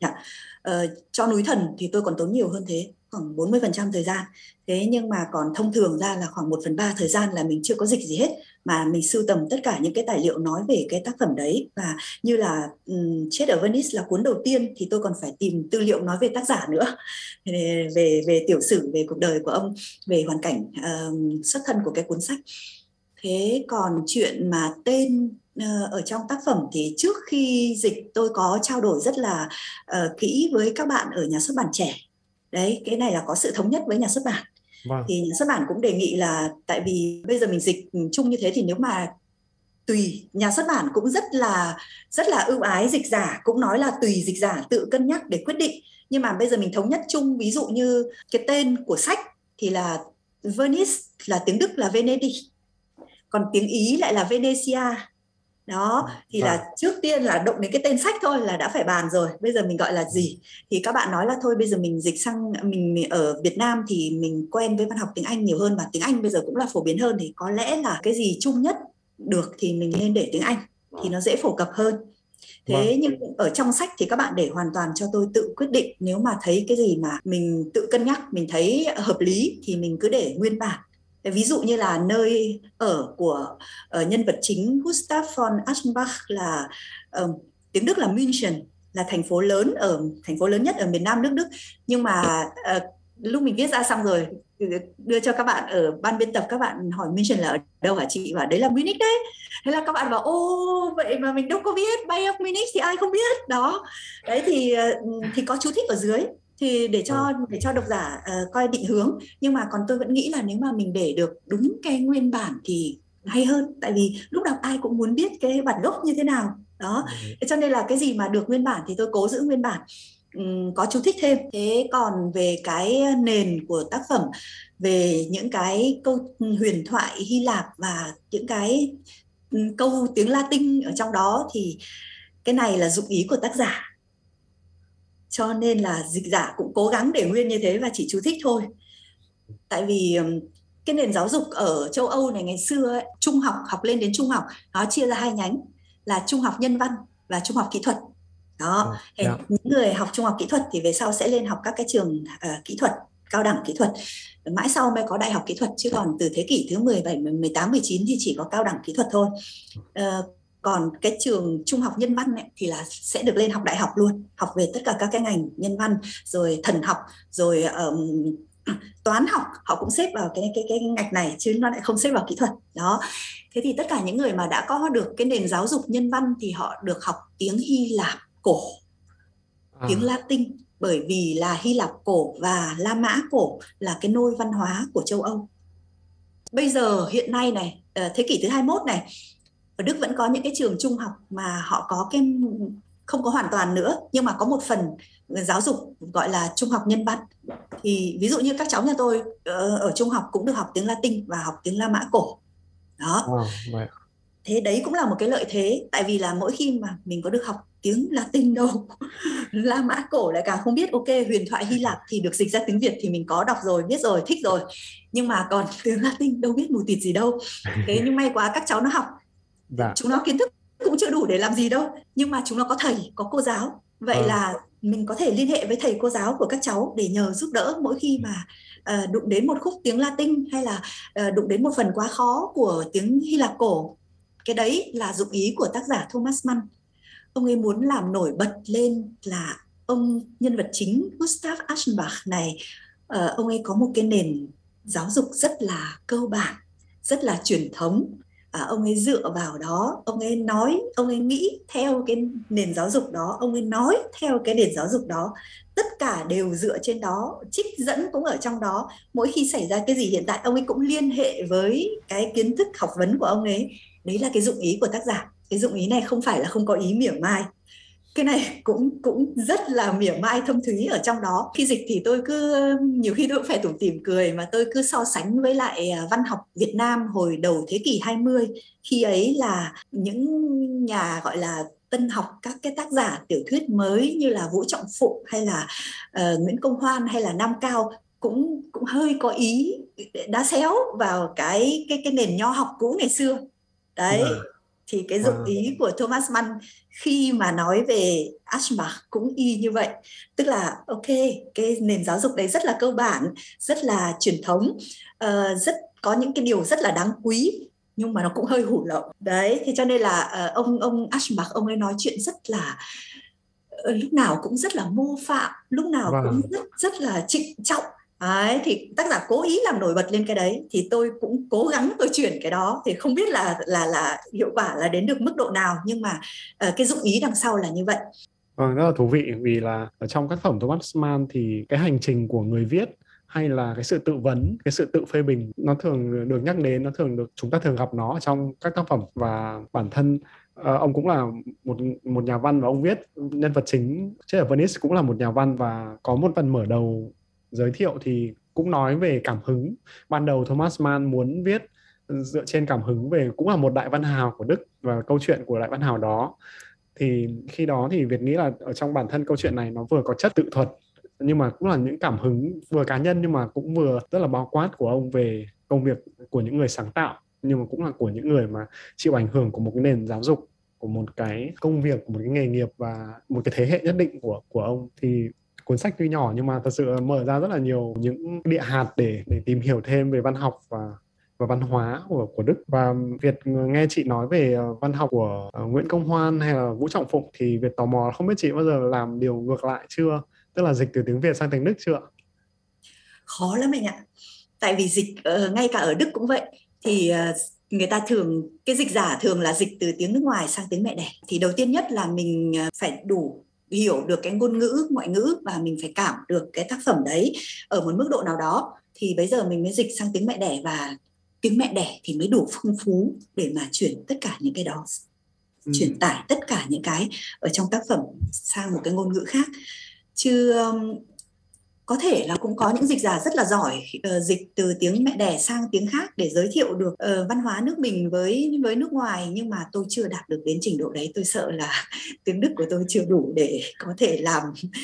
Dạ. Ờ, cho núi thần thì tôi còn tốn nhiều hơn thế khoảng 40% thời gian thế nhưng mà còn thông thường ra là khoảng 1 phần 3 thời gian là mình chưa có dịch gì hết mà mình sưu tầm tất cả những cái tài liệu nói về cái tác phẩm đấy. Và như là um, chết ở Venice là cuốn đầu tiên thì tôi còn phải tìm tư liệu nói về tác giả nữa. Về về, về tiểu sử về cuộc đời của ông về hoàn cảnh um, xuất thân của cái cuốn sách. Thế còn chuyện mà tên ờ, ở trong tác phẩm thì trước khi dịch tôi có trao đổi rất là uh, kỹ với các bạn ở nhà xuất bản trẻ. Đấy cái này là có sự thống nhất với nhà xuất bản vâng. thì nhà xuất bản cũng đề nghị là tại vì bây giờ mình dịch chung như thế thì nếu mà tùy, nhà xuất bản cũng rất là rất là ưu ái dịch giả, cũng nói là tùy dịch giả tự cân nhắc để quyết định nhưng mà bây giờ mình thống nhất chung, ví dụ như cái tên của sách thì là Venice, là tiếng Đức là Venedig, còn tiếng Ý lại là Venezia đó thì là vâng. trước tiên là động đến cái tên sách thôi là đã phải bàn rồi. Bây giờ mình gọi là gì? Thì các bạn nói là thôi bây giờ mình dịch sang mình ở Việt Nam thì mình quen với văn học tiếng Anh nhiều hơn và tiếng Anh bây giờ cũng là phổ biến hơn thì có lẽ là cái gì chung nhất được thì mình nên để tiếng Anh thì nó dễ phổ cập hơn. Thế vâng. nhưng ở trong sách thì các bạn để hoàn toàn cho tôi tự quyết định. Nếu mà thấy cái gì mà mình tự cân nhắc mình thấy hợp lý thì mình cứ để nguyên bản ví dụ như là nơi ở của uh, nhân vật chính Gustav von Aschenbach là uh, tiếng Đức là München là thành phố lớn ở thành phố lớn nhất ở miền Nam nước Đức. Nhưng mà uh, lúc mình viết ra xong rồi ừ, đưa cho các bạn ở ban biên tập các bạn hỏi München là ở đâu hả? Chị và đấy là Munich đấy. Thế là các bạn bảo ô vậy mà mình đâu có biết Bayern Munich thì ai không biết? Đó. Đấy thì ừ, thì có chú thích ở dưới thì để cho ờ. để cho độc giả uh, coi định hướng nhưng mà còn tôi vẫn nghĩ là nếu mà mình để được đúng cái nguyên bản thì hay hơn. Tại vì lúc đọc ai cũng muốn biết cái bản gốc như thế nào. Đó. Ừ. cho nên là cái gì mà được nguyên bản thì tôi cố giữ nguyên bản. Um, có chú thích thêm. Thế còn về cái nền của tác phẩm về những cái câu huyền thoại Hy Lạp và những cái câu tiếng Latin ở trong đó thì cái này là dụng ý của tác giả cho nên là dịch giả cũng cố gắng để nguyên như thế và chỉ chú thích thôi tại vì cái nền giáo dục ở châu Âu này ngày xưa ấy, trung học học lên đến trung học nó chia ra hai nhánh là trung học nhân văn và trung học kỹ thuật đó ừ, yeah. những người học trung học kỹ thuật thì về sau sẽ lên học các cái trường uh, kỹ thuật cao đẳng kỹ thuật mãi sau mới có đại học kỹ thuật chứ còn từ thế kỷ thứ 17, 18, 19 thì chỉ có cao đẳng kỹ thuật thôi. Uh, còn cái trường trung học nhân văn ấy, thì là sẽ được lên học đại học luôn học về tất cả các cái ngành nhân văn rồi thần học rồi um, *clears throat* toán học họ cũng xếp vào cái cái cái ngạch này chứ nó lại không xếp vào kỹ thuật. Đó. Thế thì tất cả những người mà đã có được cái nền giáo dục nhân văn thì họ được học tiếng Hy Lạp cổ à. tiếng Latin bởi vì là Hy Lạp cổ và La Mã cổ là cái nôi văn hóa của châu Âu. Bây giờ hiện nay này ờ, thế kỷ thứ 21 này ở Đức vẫn có những cái trường trung học mà họ có cái không có hoàn toàn nữa nhưng mà có một phần giáo dục gọi là trung học nhân văn. Thì ví dụ như các cháu nhà tôi ở, ở trung học cũng được học tiếng Latin và học tiếng La Mã cổ. Đó. À, thế đấy cũng là một cái lợi thế tại vì là mỗi khi mà mình có được học tiếng Latin đâu *laughs* La Mã cổ lại càng không biết ok huyền thoại Hy Lạp thì được dịch ra tiếng Việt thì mình có đọc rồi biết rồi thích rồi. Nhưng mà còn *laughs* tiếng Latin đâu biết mù tịt gì đâu. Thế nhưng may quá các cháu nó học dạ. chúng nó kiến thức cũng chưa đủ để làm gì đâu nhưng mà chúng nó có thầy có cô giáo. Vậy à. là mình có thể liên hệ với thầy cô giáo của các cháu để nhờ giúp đỡ mỗi khi mà uh, đụng đến một khúc tiếng Latin hay là uh, đụng đến một phần quá khó của tiếng Hy Lạp cổ. Cái đấy là dụng ý của tác giả Thomas Mann. Ông ấy muốn làm nổi bật lên là ông nhân vật chính Gustav Aschenbach này. Uh, ông ấy có một cái nền giáo dục rất là cơ bản rất là truyền thống à, ông ấy dựa vào đó ông ấy nói ông ấy nghĩ theo cái nền giáo dục đó ông ấy nói theo cái nền giáo dục đó. Tất cả đều dựa trên đó trích dẫn cũng ở trong đó. Mỗi khi xảy ra cái gì hiện tại ông ấy cũng liên hệ với cái kiến thức học vấn của ông ấy. Đấy là cái dụng ý của tác giả. Cái dụng ý này không phải là không có ý mỉa mai cái này cũng cũng rất là mỉa mai thâm thúy ở trong đó. Khi dịch thì tôi cứ nhiều khi tôi cũng phải tủm tỉm cười mà tôi cứ so sánh với lại à, văn học Việt Nam hồi đầu thế kỷ 20 khi ấy là những nhà gọi là tân học các cái tác giả tiểu thuyết mới như là Vũ Trọng Phụng hay là uh, Nguyễn Công Hoan hay là Nam Cao cũng cũng hơi có ý đá xéo vào cái cái cái nền nho học cũ ngày xưa. Đấy. Ừ thì cái dụng ý của Thomas Mann khi mà nói về Aschbach cũng y như vậy. Tức là ok cái nền giáo dục đấy rất là cơ bản rất là truyền thống uh, rất có những cái điều rất là đáng quý nhưng mà nó cũng hơi hủ lậu. Đấy thì cho nên là uh, ông ông Aschbach ông ấy nói chuyện rất là uh, lúc nào cũng rất là mô phạm lúc nào vâng. cũng rất rất là trịnh trọng Đấy, thì tác giả cố ý làm nổi bật lên cái đấy thì tôi cũng cố gắng tôi chuyển cái đó thì không biết là là là hiệu quả là đến được mức độ nào nhưng mà uh, cái dụng ý đằng sau là như vậy. Vâng, rất là thú vị vì là ở trong các phẩm Thomas Mann thì cái hành trình của người viết hay là cái sự tự vấn, cái sự tự phê bình nó thường được nhắc đến, nó thường được chúng ta thường gặp nó ở trong các tác phẩm và bản thân uh, ông cũng là một một nhà văn và ông viết nhân vật chính chết ở Venice cũng là một nhà văn và có một phần mở đầu giới thiệu thì cũng nói về cảm hứng. Ban đầu Thomas Mann muốn viết ừ, dựa trên cảm hứng về, cũng là một đại văn hào của Đức và câu chuyện của đại văn hào đó. Thì khi đó thì Việt nghĩ là ở trong bản thân câu chuyện này nó vừa có chất tự thuật, nhưng mà cũng là những cảm hứng vừa cá nhân, nhưng mà cũng vừa rất là bao quát của ông về công việc của những người sáng tạo, nhưng mà cũng là của những người mà chịu ảnh hưởng của một cái nền giáo dục, của một cái công việc, của một cái nghề nghiệp và một cái thế hệ nhất định của của ông. Thì cuốn sách tuy nhỏ nhưng mà thật sự mở ra rất là nhiều những địa hạt để để tìm hiểu thêm về văn học và và văn hóa của của Đức. Và Việt nghe chị nói về ờ, văn học của ờ, Nguyễn Công Hoan hay là Vũ Trọng Phụng thì Việt tò mò không biết chị bao giờ làm điều ngược lại chưa? Tức là dịch từ tiếng Việt sang tiếng Đức chưa khó lắm anh ạ. Tại vì dịch uh, ngay cả ở Đức cũng vậy. Thì uh, người ta thường cái dịch giả thường là dịch từ tiếng nước ngoài sang tiếng mẹ đẻ. Thì đầu tiên nhất là mình phải đủ hiểu được cái ngôn ngữ ngoại ngữ và mình phải cảm được cái tác phẩm đấy ở một mức độ nào đó thì bây giờ mình mới dịch sang tiếng mẹ đẻ và tiếng mẹ đẻ thì mới đủ phong phú để mà chuyển tất cả những cái đó ừ. truyền tải tất cả những cái ở trong tác phẩm sang một cái ngôn ngữ khác chứ có thể là cũng có những dịch giả rất là giỏi uh, dịch từ tiếng mẹ đẻ sang tiếng khác để giới thiệu được uh, văn hóa nước mình với với nước ngoài nhưng mà tôi chưa đạt được đến trình độ đấy tôi sợ là *laughs* tiếng đức của tôi chưa đủ để *laughs* có thể làm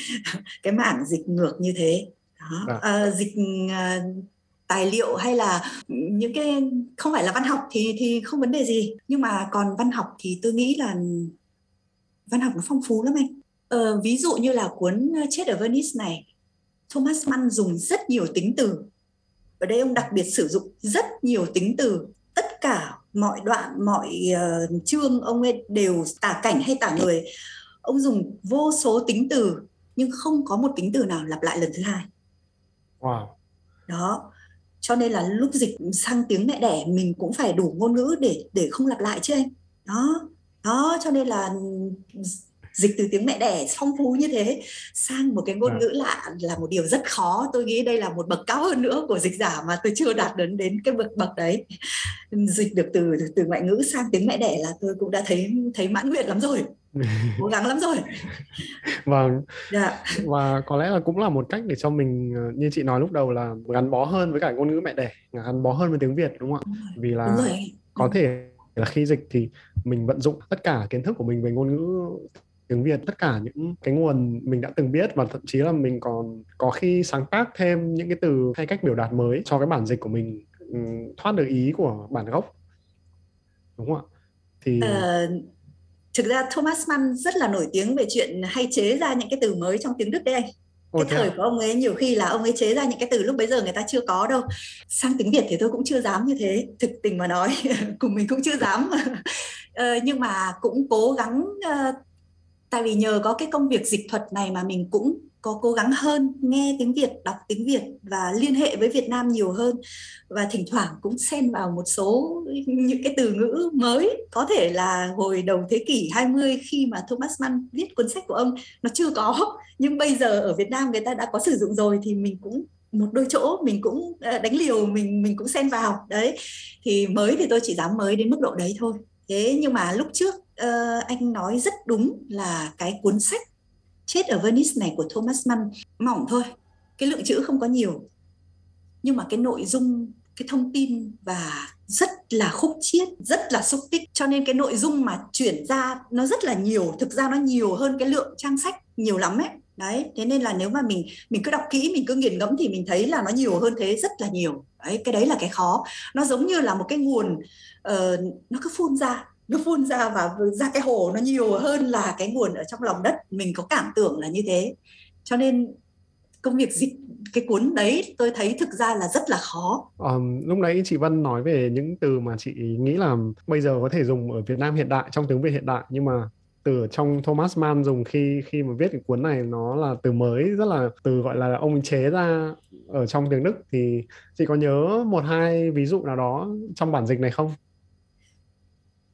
*laughs* cái mảng dịch ngược như thế đó. À. Uh, dịch uh, tài liệu hay là những cái không phải là văn học thì thì không vấn đề gì nhưng mà còn văn học thì tôi nghĩ là văn học nó phong phú lắm anh ờ, ví dụ như là cuốn chết ở Venice này Thomas Mann dùng rất nhiều tính từ. Ở đây ông đặc biệt sử dụng rất nhiều tính từ. Tất cả mọi đoạn mọi uh, chương ông ấy đều tả cảnh hay tả người. Ông dùng vô số tính từ nhưng không có một tính từ nào lặp lại lần thứ hai. Wow. Đó. Cho nên là lúc dịch sang tiếng mẹ đẻ mình cũng phải đủ ngôn ngữ để để không lặp lại chứ anh. Đó. Đó cho nên là dịch từ tiếng mẹ đẻ phong phú như thế sang một cái ngôn à. ngữ lạ là một điều rất khó. Tôi nghĩ đây là một bậc cao hơn nữa của dịch giả mà tôi chưa đạt đến đến cái bậc bậc đấy. Dịch được từ từ ngoại ngữ sang tiếng mẹ đẻ là tôi cũng đã thấy thấy mãn nguyện lắm rồi. *laughs* Cố gắng lắm rồi. Vâng. Yeah. Dạ. và có lẽ là cũng là một cách để cho mình ờ, như chị nói lúc đầu là gắn bó hơn với cả ngôn ngữ mẹ đẻ gắn bó hơn với tiếng việt đúng không ạ? Vì là có thể là khi dịch thì mình vận dụng tất cả kiến thức của mình về ngôn ngữ tiếng Việt tất cả những cái nguồn mình đã từng biết và thậm chí là mình còn có khi sáng tác thêm những cái từ hay cách biểu đạt mới cho cái bản dịch của mình thoát được ý của bản gốc. Đúng không ạ? Thì uh, thực ra Thomas Mann rất là nổi tiếng về chuyện hay chế ra những cái từ mới trong tiếng Đức đấy anh. Cái thời của ông ấy nhiều khi là ông ấy chế ra những cái từ lúc bấy giờ người ta chưa có đâu. Sang tiếng việt thì tôi cũng chưa dám như thế thực tình mà nói *laughs* cùng mình cũng chưa dám. *laughs* Ờ, nhưng mà cũng cố gắng uh, tại vì nhờ có cái công việc dịch thuật này mà mình cũng có cố gắng hơn nghe tiếng Việt, đọc tiếng Việt và liên hệ với Việt Nam nhiều hơn. Và thỉnh thoảng cũng xen vào một số những cái từ ngữ mới có thể là hồi đầu thế kỷ 20 khi mà Thomas Mann viết cuốn sách của ông. Nó chưa có nhưng bây giờ ở Việt Nam người ta đã có sử dụng rồi thì mình cũng một đôi chỗ mình cũng ờ, đánh liều mình mình cũng xen vào. Đấy thì mới thì tôi chỉ dám mới đến mức độ đấy thôi. Thế nhưng mà lúc trước uh, anh nói rất đúng là cái cuốn sách chết ở Venice này của Thomas Mann mỏng thôi cái lượng chữ không có nhiều. Nhưng mà cái nội dung cái thông tin và rất là khúc chiết rất là xúc tích. Cho nên cái nội dung mà chuyển ra nó rất là nhiều thực ra nó nhiều hơn cái lượng trang sách nhiều lắm ấy. Đấy thế nên là nếu mà mình mình cứ đọc kỹ mình cứ nghiền ngẫm thì mình thấy là nó nhiều hơn thế rất là nhiều. Đấy cái đấy là cái khó. Nó giống như là một cái nguồn uh, nó cứ phun ra nó phun ra và ra cái hồ nó nhiều hơn là cái nguồn ở trong lòng đất mình có cảm tưởng là như thế cho nên công việc dịch cái cuốn đấy tôi thấy thực ra là rất là khó. Um, lúc nãy chị Vân nói về những từ mà chị nghĩ là bây giờ có thể dùng ở Việt Nam hiện đại trong tiếng Việt hiện đại nhưng mà từ trong Thomas Mann dùng khi khi mà viết cái cuốn này nó là từ mới rất là từ gọi là ông chế ra ở trong tiếng Đức thì chị có nhớ một hai ví dụ nào đó trong bản dịch này không?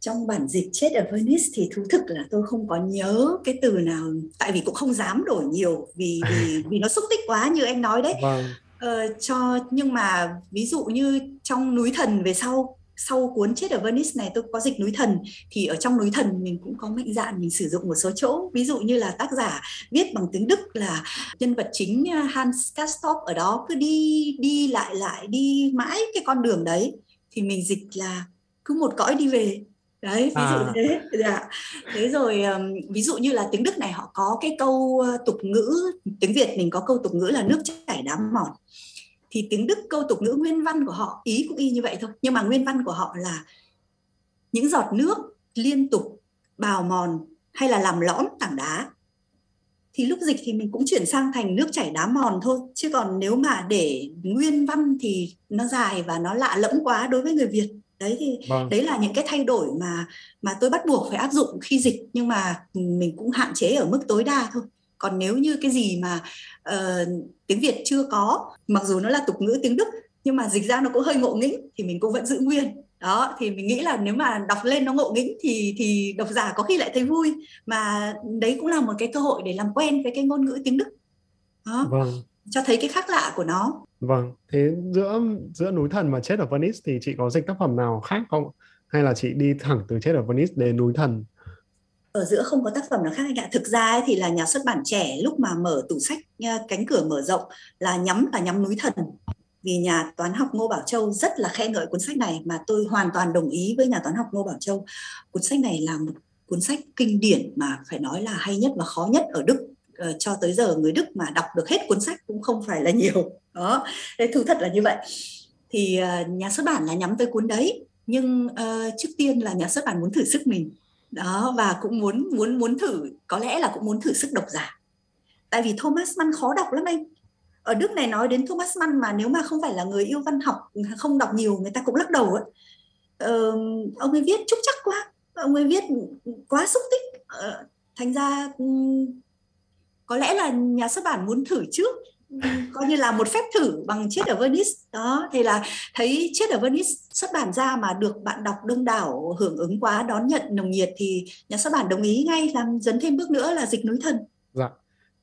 Trong bản dịch chết ở Venice thì thú thực là tôi không có nhớ cái từ nào tại vì cũng không dám đổi nhiều vì vì *laughs* vì nó xúc tích quá như anh nói đấy. Vâng. ờ, cho nhưng mà ví dụ như trong núi thần về sau sau cuốn chết ở Venice này tôi có dịch núi thần thì ở trong núi thần mình cũng có mạnh dạn mình sử dụng một số chỗ. Ví dụ như là tác giả viết bằng tiếng Đức là nhân vật chính à, Hans Castorp ở đó cứ đi đi lại lại đi mãi cái con đường đấy thì mình dịch là cứ một cõi đi về đấy ví dụ à. thế dạ. Thế rồi um, ví dụ như là tiếng đức này họ có cái câu tục ngữ tiếng việt mình có câu tục ngữ là nước chảy đám mòn. Thì tiếng đức câu tục ngữ nguyên văn của họ ý cũng y như vậy thôi. Nhưng mà nguyên văn của họ là những giọt nước liên tục bào mòn hay là làm lõm tảng đá. Thì lúc dịch thì mình cũng chuyển sang thành nước chảy đá mòn thôi. Chứ còn nếu mà để nguyên văn thì nó dài và nó lạ lẫm quá đối với người việt đấy thì vâng. đấy là những cái thay đổi mà mà tôi bắt buộc phải áp dụng khi dịch nhưng mà mình cũng hạn chế ở mức tối đa thôi. Còn nếu như cái gì mà uh, tiếng Việt chưa có mặc dù nó là tục ngữ tiếng Đức nhưng mà dịch ra nó cũng hơi ngộ nghĩnh thì mình cũng vẫn giữ nguyên. Đó thì mình nghĩ là nếu mà đọc lên nó ngộ nghĩnh thì thì độc giả có khi lại thấy vui. Mà đấy cũng là một cái cơ hội để làm quen với cái ngôn ngữ tiếng Đức. Đó. Vâng. Cho thấy cái khác lạ của nó. Vâng thế giữa giữa núi thần và chết ở Venice thì chị có dịch tác phẩm nào khác không? Hay là chị đi thẳng từ chết ở Venice đến núi thần? Ở giữa không có tác phẩm nào khác anh ạ. Thực ra ấy thì là nhà xuất bản trẻ lúc mà mở tủ sách cánh cửa mở rộng là nhắm là nhắm núi thần. Vì nhà toán học Ngô Bảo Châu rất là khen ngợi cuốn sách này mà tôi hoàn toàn đồng ý với nhà toán học Ngô Bảo Châu. Cuốn sách này là một cuốn sách kinh điển mà phải nói là hay nhất và khó nhất ở Đức uh, cho tới giờ người Đức mà đọc được hết cuốn sách cũng không phải là nhiều. *laughs* Đó thế thú thật là như vậy. Thì uh, nhà xuất bản là nhắm tới cuốn đấy nhưng uh, trước tiên là nhà xuất bản muốn thử sức mình. Đó và cũng muốn muốn muốn thử có lẽ là cũng muốn thử sức độc giả. Tại vì Thomas Mann khó đọc lắm anh. Ở Đức này nói đến Thomas Mann mà nếu mà không phải là người yêu văn học không đọc nhiều người ta cũng lắc đầu ấy. Ờ, ông ấy viết trúc chắc quá ông ấy viết quá xúc tích. Ờ, thành ra có lẽ là nhà xuất bản muốn thử trước. Coi như là một phép thử bằng chết ở Venice. Đó thì là thấy chết ở Venice xuất bản ra mà được bạn đọc đông đảo hưởng ứng quá đón nhận nồng nhiệt thì nhà xuất bản đồng ý ngay làm dấn thêm bước nữa là dịch núi thần. Dạ.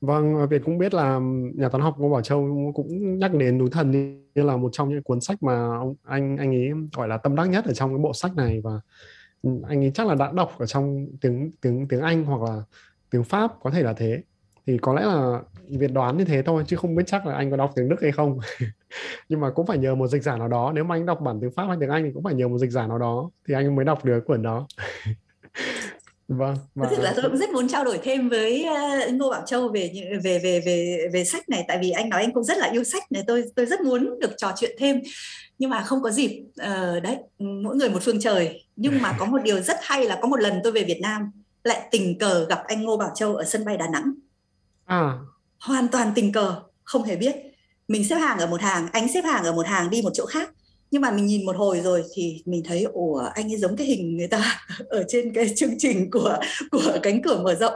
Vâng Việt cũng biết là nhà toán học Ngô Bảo Châu cũng nhắc đến núi thần như là một trong những cuốn sách mà ông anh anh ấy gọi là tâm đắc nhất ở trong cái bộ sách này và anh ấy chắc là đã đọc ở trong tiếng tiếng tiếng Anh hoặc là tiếng Pháp có thể là thế thì có lẽ là Việt đoán như thế thôi chứ không biết chắc là anh có đọc tiếng Đức hay không. *laughs* Nhưng mà cũng phải nhờ một dịch giả nào đó. Nếu mà anh đọc bản tiếng Pháp hay tiếng Anh thì cũng phải nhờ một dịch giả nào đó thì anh mới đọc được quyển đó. *laughs* Vâng và... thực là tôi cũng rất muốn trao đổi thêm với uh, Ngô Bảo Châu về về về về về sách này. Tại vì anh nói anh cũng rất là yêu sách này. Tôi tôi rất muốn được trò chuyện thêm. Nhưng mà không có dịp uh, đấy mỗi người một phương trời. Nhưng mà có một điều rất hay là có một lần tôi về Việt Nam lại tình cờ gặp anh Ngô Bảo Châu ở sân bay Đà Nẵng à. hoàn toàn tình cờ không hề biết. Mình xếp hàng ở một hàng anh xếp hàng ở một hàng đi một chỗ khác. Nhưng mà mình nhìn một hồi rồi thì mình thấy ủa anh ấy giống cái hình người ta *laughs* ở trên cái chương trình của của cánh cửa mở rộng.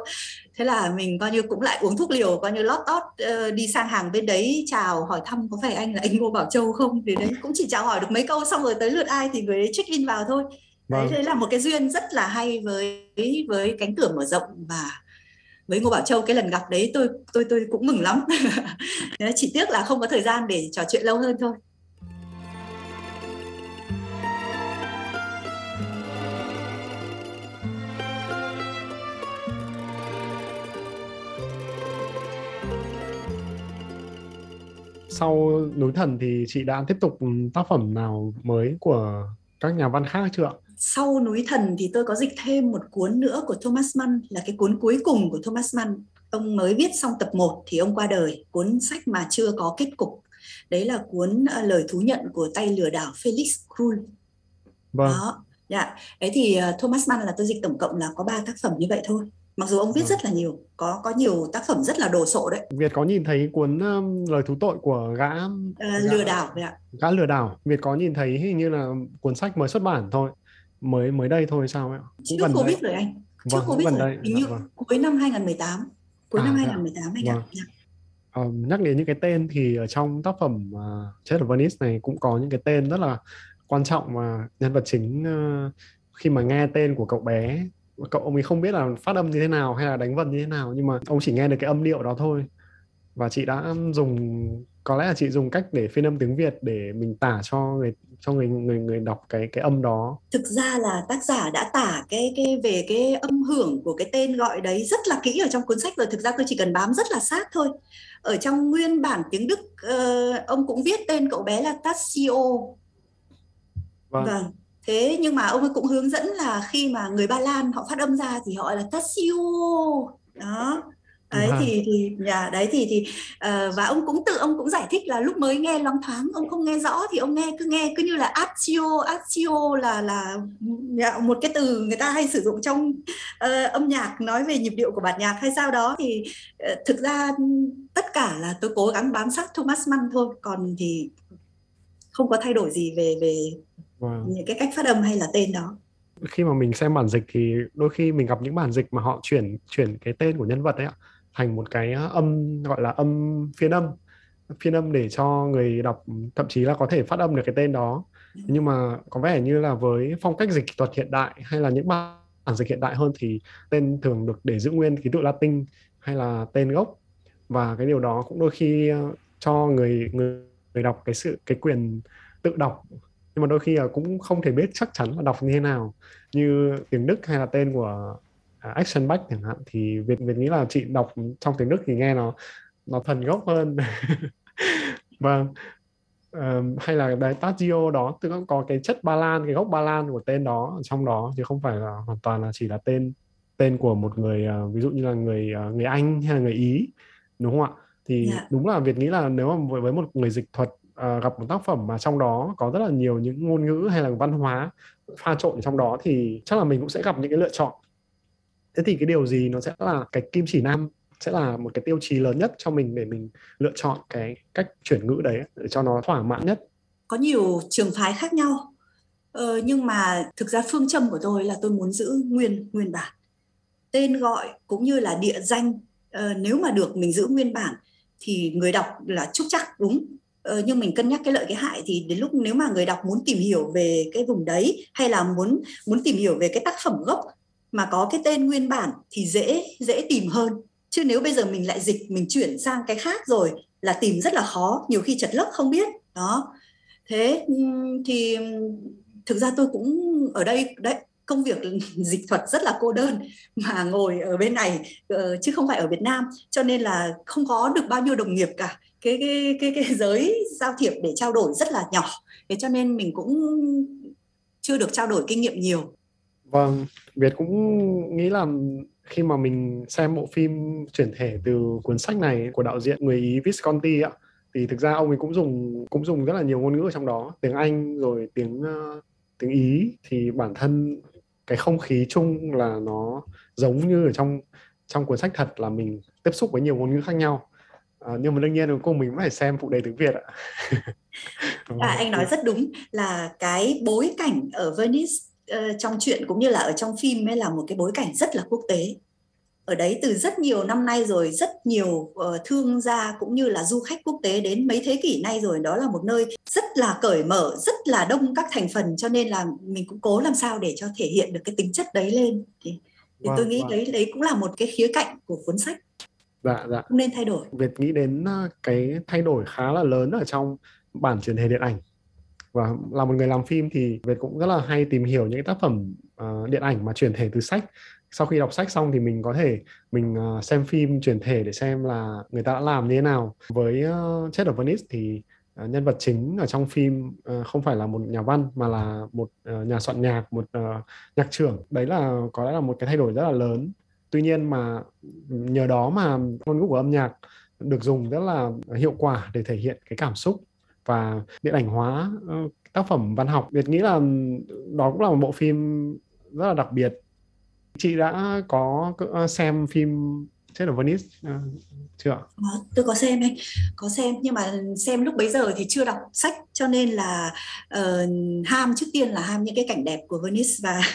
Thế là mình coi như cũng lại uống thuốc liều coi như lót tót uh, đi sang hàng bên đấy chào hỏi thăm có phải anh là anh Ngô Bảo Châu không? Thì đấy cũng chỉ chào hỏi được mấy câu xong rồi tới lượt ai thì người đấy check in vào thôi. Vâng. đấy, đấy là một cái duyên rất là hay với với cánh cửa mở rộng và với Ngô Bảo Châu, cái lần gặp đấy tôi tôi tôi cũng mừng lắm *laughs* chỉ tiếc là không có thời gian để trò chuyện lâu hơn thôi sau núi thần thì chị đã tiếp tục tác phẩm nào mới của các nhà văn khác chưa ạ? Sau núi thần thì tôi có dịch thêm một cuốn nữa của Thomas Mann là cái cuốn cuối cùng của Thomas Mann. Ông mới viết xong tập 1 thì ông qua đời, cuốn sách mà chưa có kết cục. Đấy là cuốn uh, lời thú nhận của tay lừa đảo Felix Krull. Vâng. Đó. Dạ. Đấy thì uh, Thomas Mann là tôi dịch tổng cộng là có 3 tác phẩm như vậy thôi mặc dù ông viết vâng. rất là nhiều có có nhiều tác phẩm rất là đồ sộ đấy Việt có nhìn thấy cuốn um, lời thú tội của gã, à, gã lừa đảo vậy ạ gã lừa đảo Việt có nhìn thấy hình như là cuốn sách mới xuất bản thôi mới mới đây thôi sao ạ trước gần Covid rồi anh trước vâng, Covid rồi đây. hình như vâng. cuối năm 2018 cuối à, năm 2018 anh vâng. ạ dạ. ờ, nhắc đến những cái tên thì ở trong tác phẩm uh, chết ở Venice này cũng có những cái tên rất là quan trọng mà nhân vật chính uh, khi mà nghe tên của cậu bé cậu ông ấy không biết là phát âm như thế nào hay là đánh vần như thế nào nhưng mà ông chỉ nghe được cái âm điệu đó thôi và chị đã dùng có lẽ là chị dùng cách để phiên âm tiếng Việt để mình tả cho người cho người người người đọc cái cái âm đó. Thực ra là tác giả đã tả cái cái về cái âm hưởng của cái tên gọi đấy rất là kỹ ở trong cuốn sách rồi. Thực ra tôi chỉ cần bám rất là sát thôi. Ở trong nguyên bản tiếng Đức uh, ông cũng viết tên cậu bé là Tassio. Vâng. vâng thế nhưng mà ông ấy cũng hướng dẫn là khi mà người Ba Lan họ phát âm ra thì họ là Tassio đó đấy à. thì thì nhà đấy thì thì uh, và ông cũng tự ông cũng giải thích là lúc mới nghe loáng thoáng ông không nghe rõ thì ông nghe cứ nghe cứ như là azio azio là là một cái từ người ta hay sử dụng trong uh, âm nhạc nói về nhịp điệu của bản nhạc hay sao đó thì uh, thực ra tất cả là tôi cố gắng bám sát Thomas Mann thôi còn thì không có thay đổi gì về về wow. những cái cách phát âm hay là tên đó khi mà mình xem bản dịch thì đôi khi mình gặp những bản dịch mà họ chuyển chuyển cái tên của nhân vật ấy ạ thành một cái âm gọi là âm phiên âm. Phiên âm để cho người đọc thậm chí là có thể phát âm được cái tên đó. Nhưng mà có vẻ như là với phong cách dịch thuật hiện đại hay là những bản dịch hiện đại hơn thì tên thường được để giữ nguyên ký tự Latin hay là tên gốc. Và cái điều đó cũng đôi khi ờ, cho người người người đọc cái sự cái quyền tự đọc. Nhưng mà đôi khi là cũng không thể biết chắc chắn là đọc như thế nào. Như tiếng Đức hay là tên của Action Back chẳng hạn thì Việt Việt nghĩ là chị đọc trong tiếng Đức thì nghe nó nó thần gốc hơn *laughs* vâng um, hay là đấy Tadzio đó tức là có cái chất ba lan cái gốc ba lan của tên đó ở trong đó chứ không phải là hoàn toàn là chỉ là tên tên của một người uh, ví dụ như là người uh, người anh hay là người ý đúng không ạ thì yeah. Dạ. đúng là việt nghĩ là nếu mà với, với một người dịch thuật uh, gặp một tác phẩm mà trong đó có rất là nhiều những ngôn ngữ hay là văn hóa pha trộn trong đó thì chắc là mình cũng sẽ gặp những cái lựa chọn thế thì cái điều gì nó sẽ là cái kim chỉ nam sẽ là một cái tiêu chí lớn nhất cho mình để mình lựa chọn cái cách chuyển ngữ đấy để cho nó thỏa mãn nhất? Có nhiều trường phái khác nhau. Ờ, nhưng mà thực ra phương châm của tôi là tôi muốn giữ nguyên nguyên bản. Tên gọi cũng như là địa danh ờ, nếu mà được mình giữ nguyên bản thì người đọc là chúc chắc đúng. Ờ, nhưng mình cân nhắc cái lợi cái hại thì đến lúc nếu mà người đọc muốn tìm hiểu về cái vùng đấy hay là muốn muốn tìm hiểu về cái tác phẩm gốc mà có cái tên nguyên bản thì dễ dễ tìm hơn. Chứ nếu bây giờ mình lại dịch, mình chuyển sang cái khác rồi là tìm rất là khó, nhiều khi chật lấp không biết. Đó. Thế thì thực ra tôi cũng ở đây, đấy, công việc *laughs* dịch thuật rất là cô đơn mà ngồi ở bên này ờ, chứ không phải ở Việt Nam. Cho nên là không có được bao nhiêu đồng nghiệp cả. Cái cái cái cái *laughs* giới giao thiệp để trao đổi rất là nhỏ. Thế cho nên mình cũng chưa được trao đổi kinh nghiệm nhiều vâng Việt cũng nghĩ là khi mà mình xem bộ phim chuyển thể từ cuốn sách này của đạo diễn người Ý Visconti ạ thì thực ra ông ấy cũng dùng cũng dùng rất là nhiều ngôn ngữ ở trong đó. Tiếng Anh rồi tiếng uh, tiếng Ý thì bản thân cái không khí chung là nó giống như ở trong trong cuốn sách thật là mình tiếp xúc với nhiều ngôn ngữ khác nhau. À, nhưng mà đương nhiên cuối cùng mình phải xem phụ đề tiếng Việt ạ. *laughs* à, anh nói rất đúng là cái bối cảnh ở Venice uh, trong chuyện cũng như là ở trong phim ấy là một cái bối cảnh rất là quốc tế. Ở đấy từ rất nhiều năm nay rồi rất nhiều uh, thương gia cũng như là du khách quốc tế đến mấy thế kỷ nay rồi. Đó là một nơi rất là cởi mở rất là đông các thành phần cho nên là mình cũng cố làm sao để cho thể hiện được cái tính chất đấy lên. Thì, thì wow, tôi nghĩ wow. đấy đấy cũng là một cái khía cạnh của cuốn sách. Dạ dạ. Không nên thay đổi. Việt nghĩ đến ờ, cái thay đổi khá là lớn ở trong bản truyền thể điện ảnh và là một người làm phim thì Việt cũng rất là hay tìm hiểu những tác phẩm uh, điện ảnh mà chuyển thể từ sách. Sau khi đọc sách xong thì mình có thể mình uh, xem phim chuyển thể để xem là người ta đã làm như thế nào. Với uh, chết ở Venice thì uh, nhân vật chính ở trong phim uh, không phải là một nhà văn mà là một uh, nhà soạn nhạc một uh, nhạc trưởng. Đấy là có lẽ là một cái thay đổi rất là lớn. Tuy nhiên mà nhờ đó mà ngôn ngữ của âm nhạc được dùng rất là hiệu quả để thể hiện cái cảm xúc và điện ảnh hóa ờ, tác phẩm văn học. Việt nghĩ là đó cũng là một bộ phim rất là đặc biệt. Chị đã có ờ, xem phim thế là Venice. Uh, chưa ạ? Ờ, tôi có xem anh có xem. Nhưng mà xem lúc bấy giờ thì chưa đọc sách cho nên là uh, ham trước tiên là ham những cái cảnh đẹp của Venice và *laughs*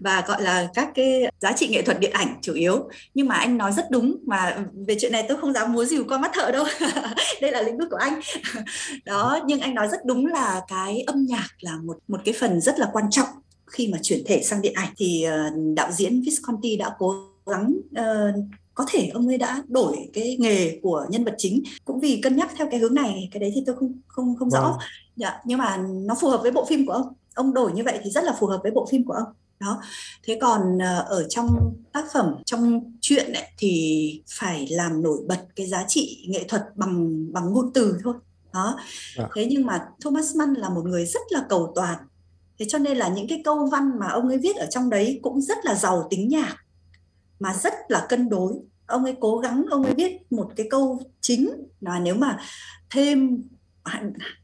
và gọi là các cái giá trị nghệ thuật điện ảnh chủ yếu. Nhưng mà anh nói rất đúng mà về chuyện này tôi không dám múa dìu qua mắt thợ đâu. *laughs* Đây là lĩnh vực của anh. *laughs* Đó nhưng anh nói rất đúng là cái âm nhạc là một một cái phần rất là quan trọng khi mà chuyển thể sang điện ảnh. Thì ờ, đạo diễn Visconti đã cố gắng uh, có thể ông ấy đã đổi cái nghề của nhân vật chính. Cũng vì cân nhắc theo cái hướng này cái đấy thì tôi không không không rõ. Wow. Vâng. dạ, nhưng mà nó phù hợp với bộ phim của ông. Ông đổi như vậy thì rất là phù hợp với bộ phim của ông. Đó. Thế còn uh, ở trong tác phẩm trong chuyện ấy, thì phải làm nổi bật cái giá trị nghệ thuật bằng bằng ngôn từ thôi. Đó. À. thế nhưng mà Thomas Mann là một người rất là cầu toàn. Thế cho nên là những cái câu văn mà ông ấy viết ở trong đấy cũng rất là giàu tính nhạc mà rất là cân đối ông ấy cố gắng ông ấy viết một cái câu chính là nếu mà thêm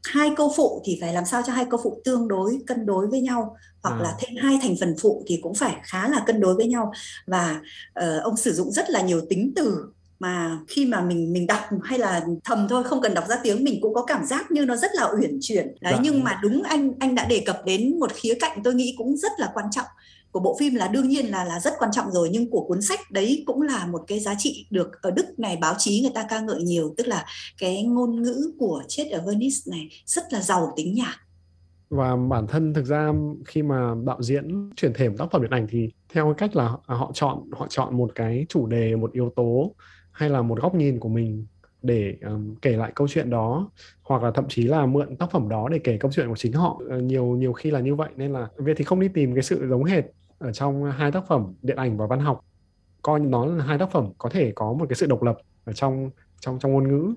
hai câu phụ thì phải làm sao cho hai câu phụ tương đối cân đối với nhau hoặc à. là thêm hai thành phần phụ thì cũng phải khá là cân đối với nhau và uh, ông sử dụng rất là nhiều tính từ mà khi mà mình mình đọc hay là thầm thôi không cần đọc ra tiếng mình cũng có cảm giác như nó rất là uyển chuyển đấy dạ. nhưng mà đúng anh anh đã đề cập đến một khía cạnh tôi nghĩ cũng rất là quan trọng của bộ phim là đương nhiên là là rất quan trọng rồi nhưng của cuốn sách đấy cũng là một cái giá trị được ở Đức này báo chí người ta ca ngợi nhiều tức là cái ngôn ngữ của chết ở Venice này rất là giàu tính nhạc. Và bản thân thực ra khi mà đạo diễn chuyển thể một tác phẩm điện ảnh thì theo cái cách là họ chọn họ chọn một cái chủ đề một yếu tố hay là một góc nhìn của mình để um, kể lại câu chuyện đó hoặc là thậm chí là mượn tác phẩm đó để kể câu chuyện của chính họ. Ờ, nhiều nhiều khi là như vậy nên là việc thì không đi tìm cái sự giống hệt ở trong hai tác phẩm điện ảnh và văn học, coi nó là hai tác phẩm có thể có một cái sự độc lập ở trong trong trong ngôn ngữ.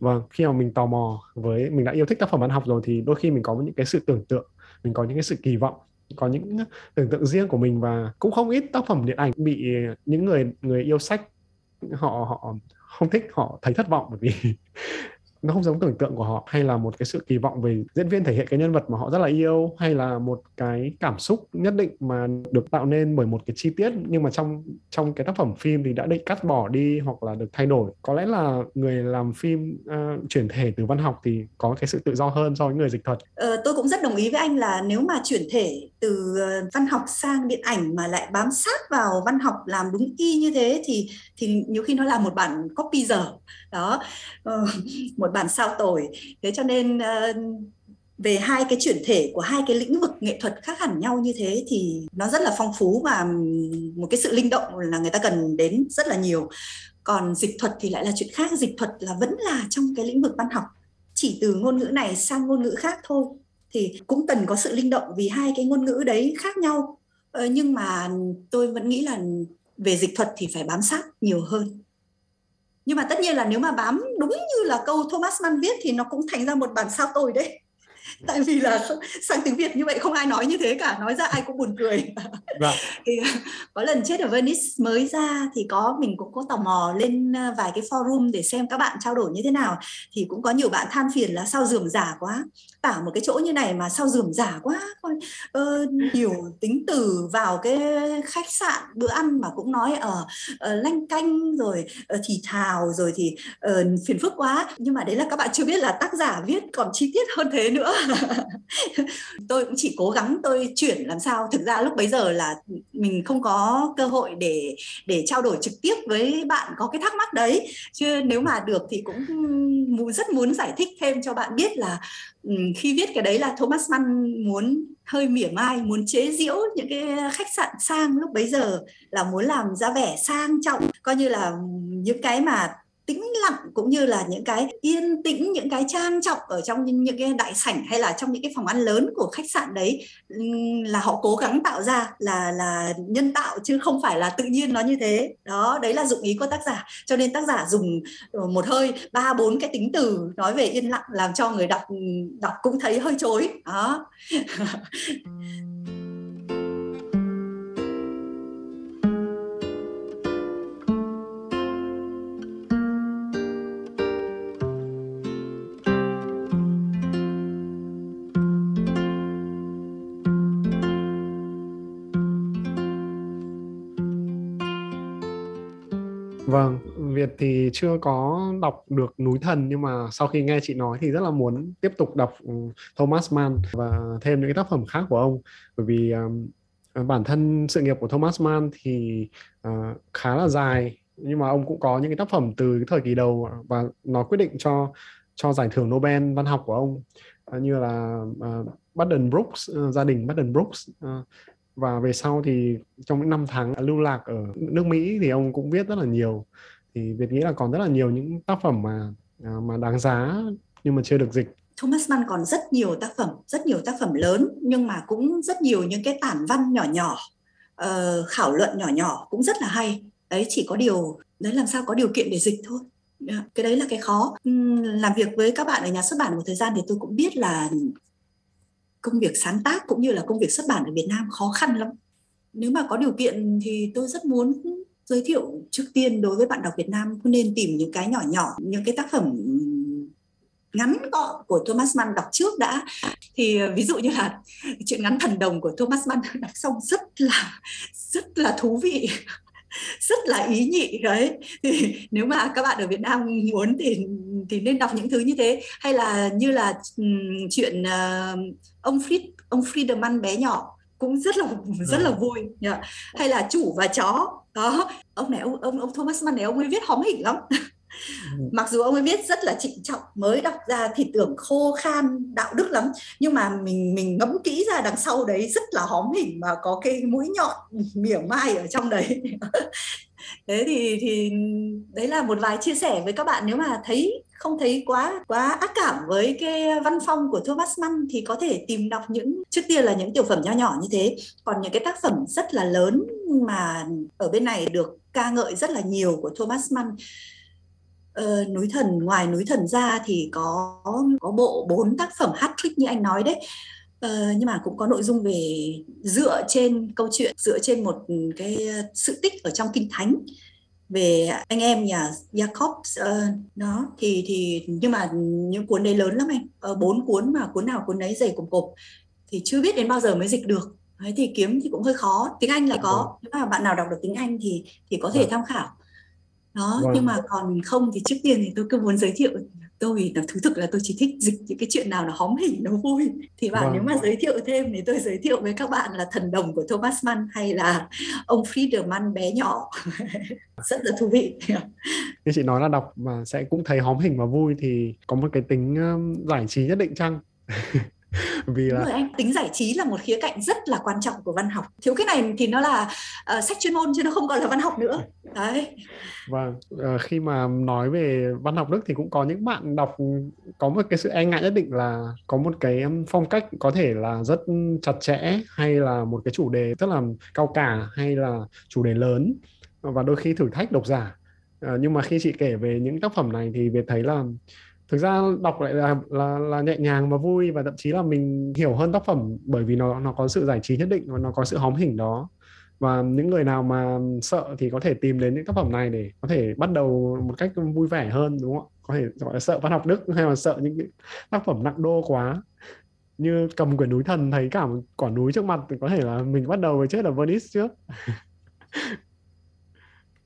Và khi mà mình tò mò với, mình đã yêu thích tác phẩm văn học rồi thì đôi khi mình có những cái sự tưởng tượng, mình có những cái sự kỳ vọng, có những tưởng tượng riêng của mình và cũng không ít tác phẩm điện ảnh bị những người người yêu sách họ họ không thích, họ thấy thất vọng bởi vì nó không giống tưởng tượng của họ hay là một cái sự kỳ vọng về diễn viên thể hiện cái nhân vật mà họ rất là yêu hay là một cái cảm xúc nhất định mà được tạo nên bởi một cái chi tiết nhưng mà trong trong cái tác phẩm phim thì đã bị cắt bỏ đi hoặc là được thay đổi. Có lẽ là người làm phim uh, chuyển thể từ văn học thì có cái sự tự do hơn so với người dịch thuật. Ờ, tôi cũng rất đồng ý với anh là nếu mà chuyển thể từ ờ, văn học sang điện ảnh mà lại bám sát vào văn học làm đúng y như thế thì thì nhiều khi nó là một bản copy dở. Đó. Ờ, một bản sao tồi thế cho nên uh, về hai cái chuyển thể của hai cái lĩnh vực nghệ thuật khác hẳn nhau như thế thì nó rất là phong phú và một cái sự linh động là người ta cần đến rất là nhiều. Còn dịch thuật thì lại là chuyện khác dịch thuật là vẫn là trong cái lĩnh vực văn học. Chỉ từ ngôn ngữ này sang ngôn ngữ khác thôi thì cũng cần có sự linh động vì hai cái ngôn ngữ đấy khác nhau. Ờ, nhưng mà tôi vẫn nghĩ là về dịch thuật thì phải bám sát nhiều hơn nhưng mà tất nhiên là nếu mà bám đúng như là câu Thomas Mann viết thì nó cũng thành ra một bản sao tồi đấy. *laughs* tại vì là sang tiếng Việt như vậy không ai nói như thế cả nói ra ai cũng buồn cười. Vâng. *laughs* thì có lần chết ở Venice mới ra thì có mình cũng có tò mò lên ờ, vài cái forum để xem các bạn trao đổi như thế nào. Thì cũng có nhiều bạn than phiền là sao dườm giả quá tả một cái chỗ như này mà sao dườm giả quá. Ờ, nhiều tính từ vào cái khách sạn bữa ăn mà cũng nói ở uh, lanh canh rồi uh, thì thào rồi thì uh, phiền phức quá. Nhưng mà đấy là các bạn chưa biết là tác giả viết còn chi tiết hơn thế nữa *laughs* tôi cũng chỉ cố gắng tôi chuyển làm sao. Thực ra lúc bấy giờ là mình không có cơ hội để để trao đổi trực tiếp với bạn có cái thắc mắc đấy. Chứ nếu mà được thì cũng rất muốn giải thích thêm cho bạn biết là khi viết cái đấy là Thomas Mann muốn hơi mỉa mai, muốn chế giễu những cái khách sạn sang lúc bấy giờ là muốn làm ra vẻ sang trọng. Coi như là những cái mà tĩnh lặng cũng như là những cái yên tĩnh, những cái trang trọng ở trong những cái đại sảnh hay là trong những cái phòng ăn lớn của khách sạn đấy là họ cố gắng tạo ra là là nhân tạo chứ không phải là tự nhiên nó như thế. Đó, đấy là dụng ý của tác giả. Cho nên tác giả dùng ờ, một hơi ba, bốn cái tính từ nói về yên lặng làm cho người đọc đọc cũng thấy hơi chối. Đó. *laughs* Việt thì chưa có đọc được Núi Thần nhưng mà sau khi nghe chị nói thì rất là muốn tiếp tục đọc ừ, Thomas Mann và thêm những cái tác phẩm khác của ông. Bởi vì uh, bản thân sự nghiệp của Thomas Mann thì uh, khá là dài nhưng mà ông cũng có những cái tác phẩm từ cái thời kỳ đầu và nó quyết định cho cho giải thưởng Nobel văn học của ông uh, như là uh, Baden Brooks, uh, gia đình Baden Brooks uh, và về sau thì trong những năm tháng lưu lạc ở nước Mỹ thì ông cũng viết rất là nhiều thì Việt nghĩ là còn rất là nhiều những tác phẩm mà à, mà đáng giá nhưng mà chưa được dịch Thomas Mann còn rất nhiều tác phẩm, rất nhiều tác phẩm lớn nhưng mà cũng rất nhiều những cái tản văn nhỏ nhỏ, uh, khảo luận nhỏ nhỏ cũng rất là hay. Đấy chỉ có điều đấy làm sao có điều kiện để dịch thôi. Dạ, cái đấy là cái khó. làm việc với các bạn ở nhà xuất bản một thời gian thì tôi cũng biết là công việc sáng tác cũng như là công việc xuất bản ở Việt Nam khó khăn lắm. Nếu mà có điều kiện thì tôi rất muốn giới thiệu trước tiên đối với bạn đọc Việt Nam cũng nên tìm những cái nhỏ nhỏ, những cái tác phẩm ngắn gọn của Thomas Mann đọc trước đã. Thì ờ, ví dụ như là chuyện ngắn thần đồng của Thomas Mann *laughs* đọc xong rất là rất là thú vị *laughs* rất là ý nhị đấy. Thì nếu mà các bạn ở Việt Nam muốn thì thì nên đọc những thứ như thế. Hay là như là um, chuyện uh, ông Fried ông Friedemann bé nhỏ cũng rất là rất là vui yeah. hay là chủ và chó đó ông này ông ông ông Thomas Mann này ông ấy viết hóm hỉnh lắm. Ừ. mặc dù ông ấy viết rất là trịnh trọng, mới đọc ra thì tưởng khô khan đạo đức lắm, nhưng mà mình mình ngẫm kỹ ra đằng sau đấy rất là hóm hỉnh mà có cái mũi nhọn mỉa mai ở trong đấy. *laughs* Thế thì thì đấy là một vài chia sẻ với các bạn, nếu mà thấy, không thấy quá quá ác cảm với cái văn phong của Thomas Mann thì có thể tìm đọc những, trước tiên là những tiểu phẩm nho nhỏ như thế. Còn những cái tác phẩm rất là lớn mà ở bên này được ca ngợi rất là nhiều của Thomas Mann. Uh, núi thần ngoài núi thần ra thì có có bộ bốn tác phẩm hat trick như anh nói đấy. Uh, nhưng mà cũng có nội dung về dựa trên câu chuyện dựa trên một cái sự tích ở trong kinh thánh về anh em nhà Jacob uh, đó. Thì thì nhưng mà những cuốn đấy lớn lắm anh. Uh, bốn cuốn mà cuốn nào cuốn đấy dày cộp cộp. Thì chưa biết đến bao giờ mới dịch được. Đấy thì kiếm thì cũng hơi khó. Tiếng Anh là có vâng. nếu mà bạn nào đọc được tiếng Anh thì thì có thể vâng. tham khảo đó vâng. nhưng mà còn không thì trước tiên thì tôi cứ muốn giới thiệu tôi là thú thực là tôi chỉ thích dịch những cái chuyện nào nó hóm hỉnh nó vui thì bạn vâng. nếu mà giới thiệu thêm thì tôi giới thiệu với các bạn là thần đồng của Thomas Mann hay là ông Friedman bé nhỏ *laughs* rất là thú vị như chị nói là đọc mà sẽ cũng thấy hóm hình và vui thì có một cái tính giải trí nhất định chăng *laughs* *laughs* vì là rồi anh tính giải trí là một khía cạnh rất là quan trọng của văn học. Thiếu cái này thì nó là uh, sách chuyên môn chứ nó không còn là văn học nữa. Đấy. Vâng uh, khi mà nói về văn học đức thì cũng có những bạn đọc có một cái sự e ngại nhất định là có một cái phong cách có thể là rất chặt chẽ hay là một cái chủ đề rất là cao cả hay là chủ đề lớn và đôi khi thử thách độc giả. Uh, nhưng mà khi chị kể về những tác phẩm này thì việt thấy là thực ra đọc lại là là là nhẹ nhàng và vui và thậm chí là mình hiểu hơn tác phẩm bởi vì nó nó có sự giải trí nhất định và nó có sự hóm hỉnh đó. Và những người nào mà sợ thì có thể tìm đến những tác phẩm này để có thể bắt đầu một cách vui vẻ hơn, đúng không ạ? Có thể gọi là sợ văn học đức hay là sợ những tác phẩm nặng đô quá. Như cầm quyển núi thần, thấy cả một quả núi trước mặt thì có thể là mình bắt đầu với chết ở Venice trước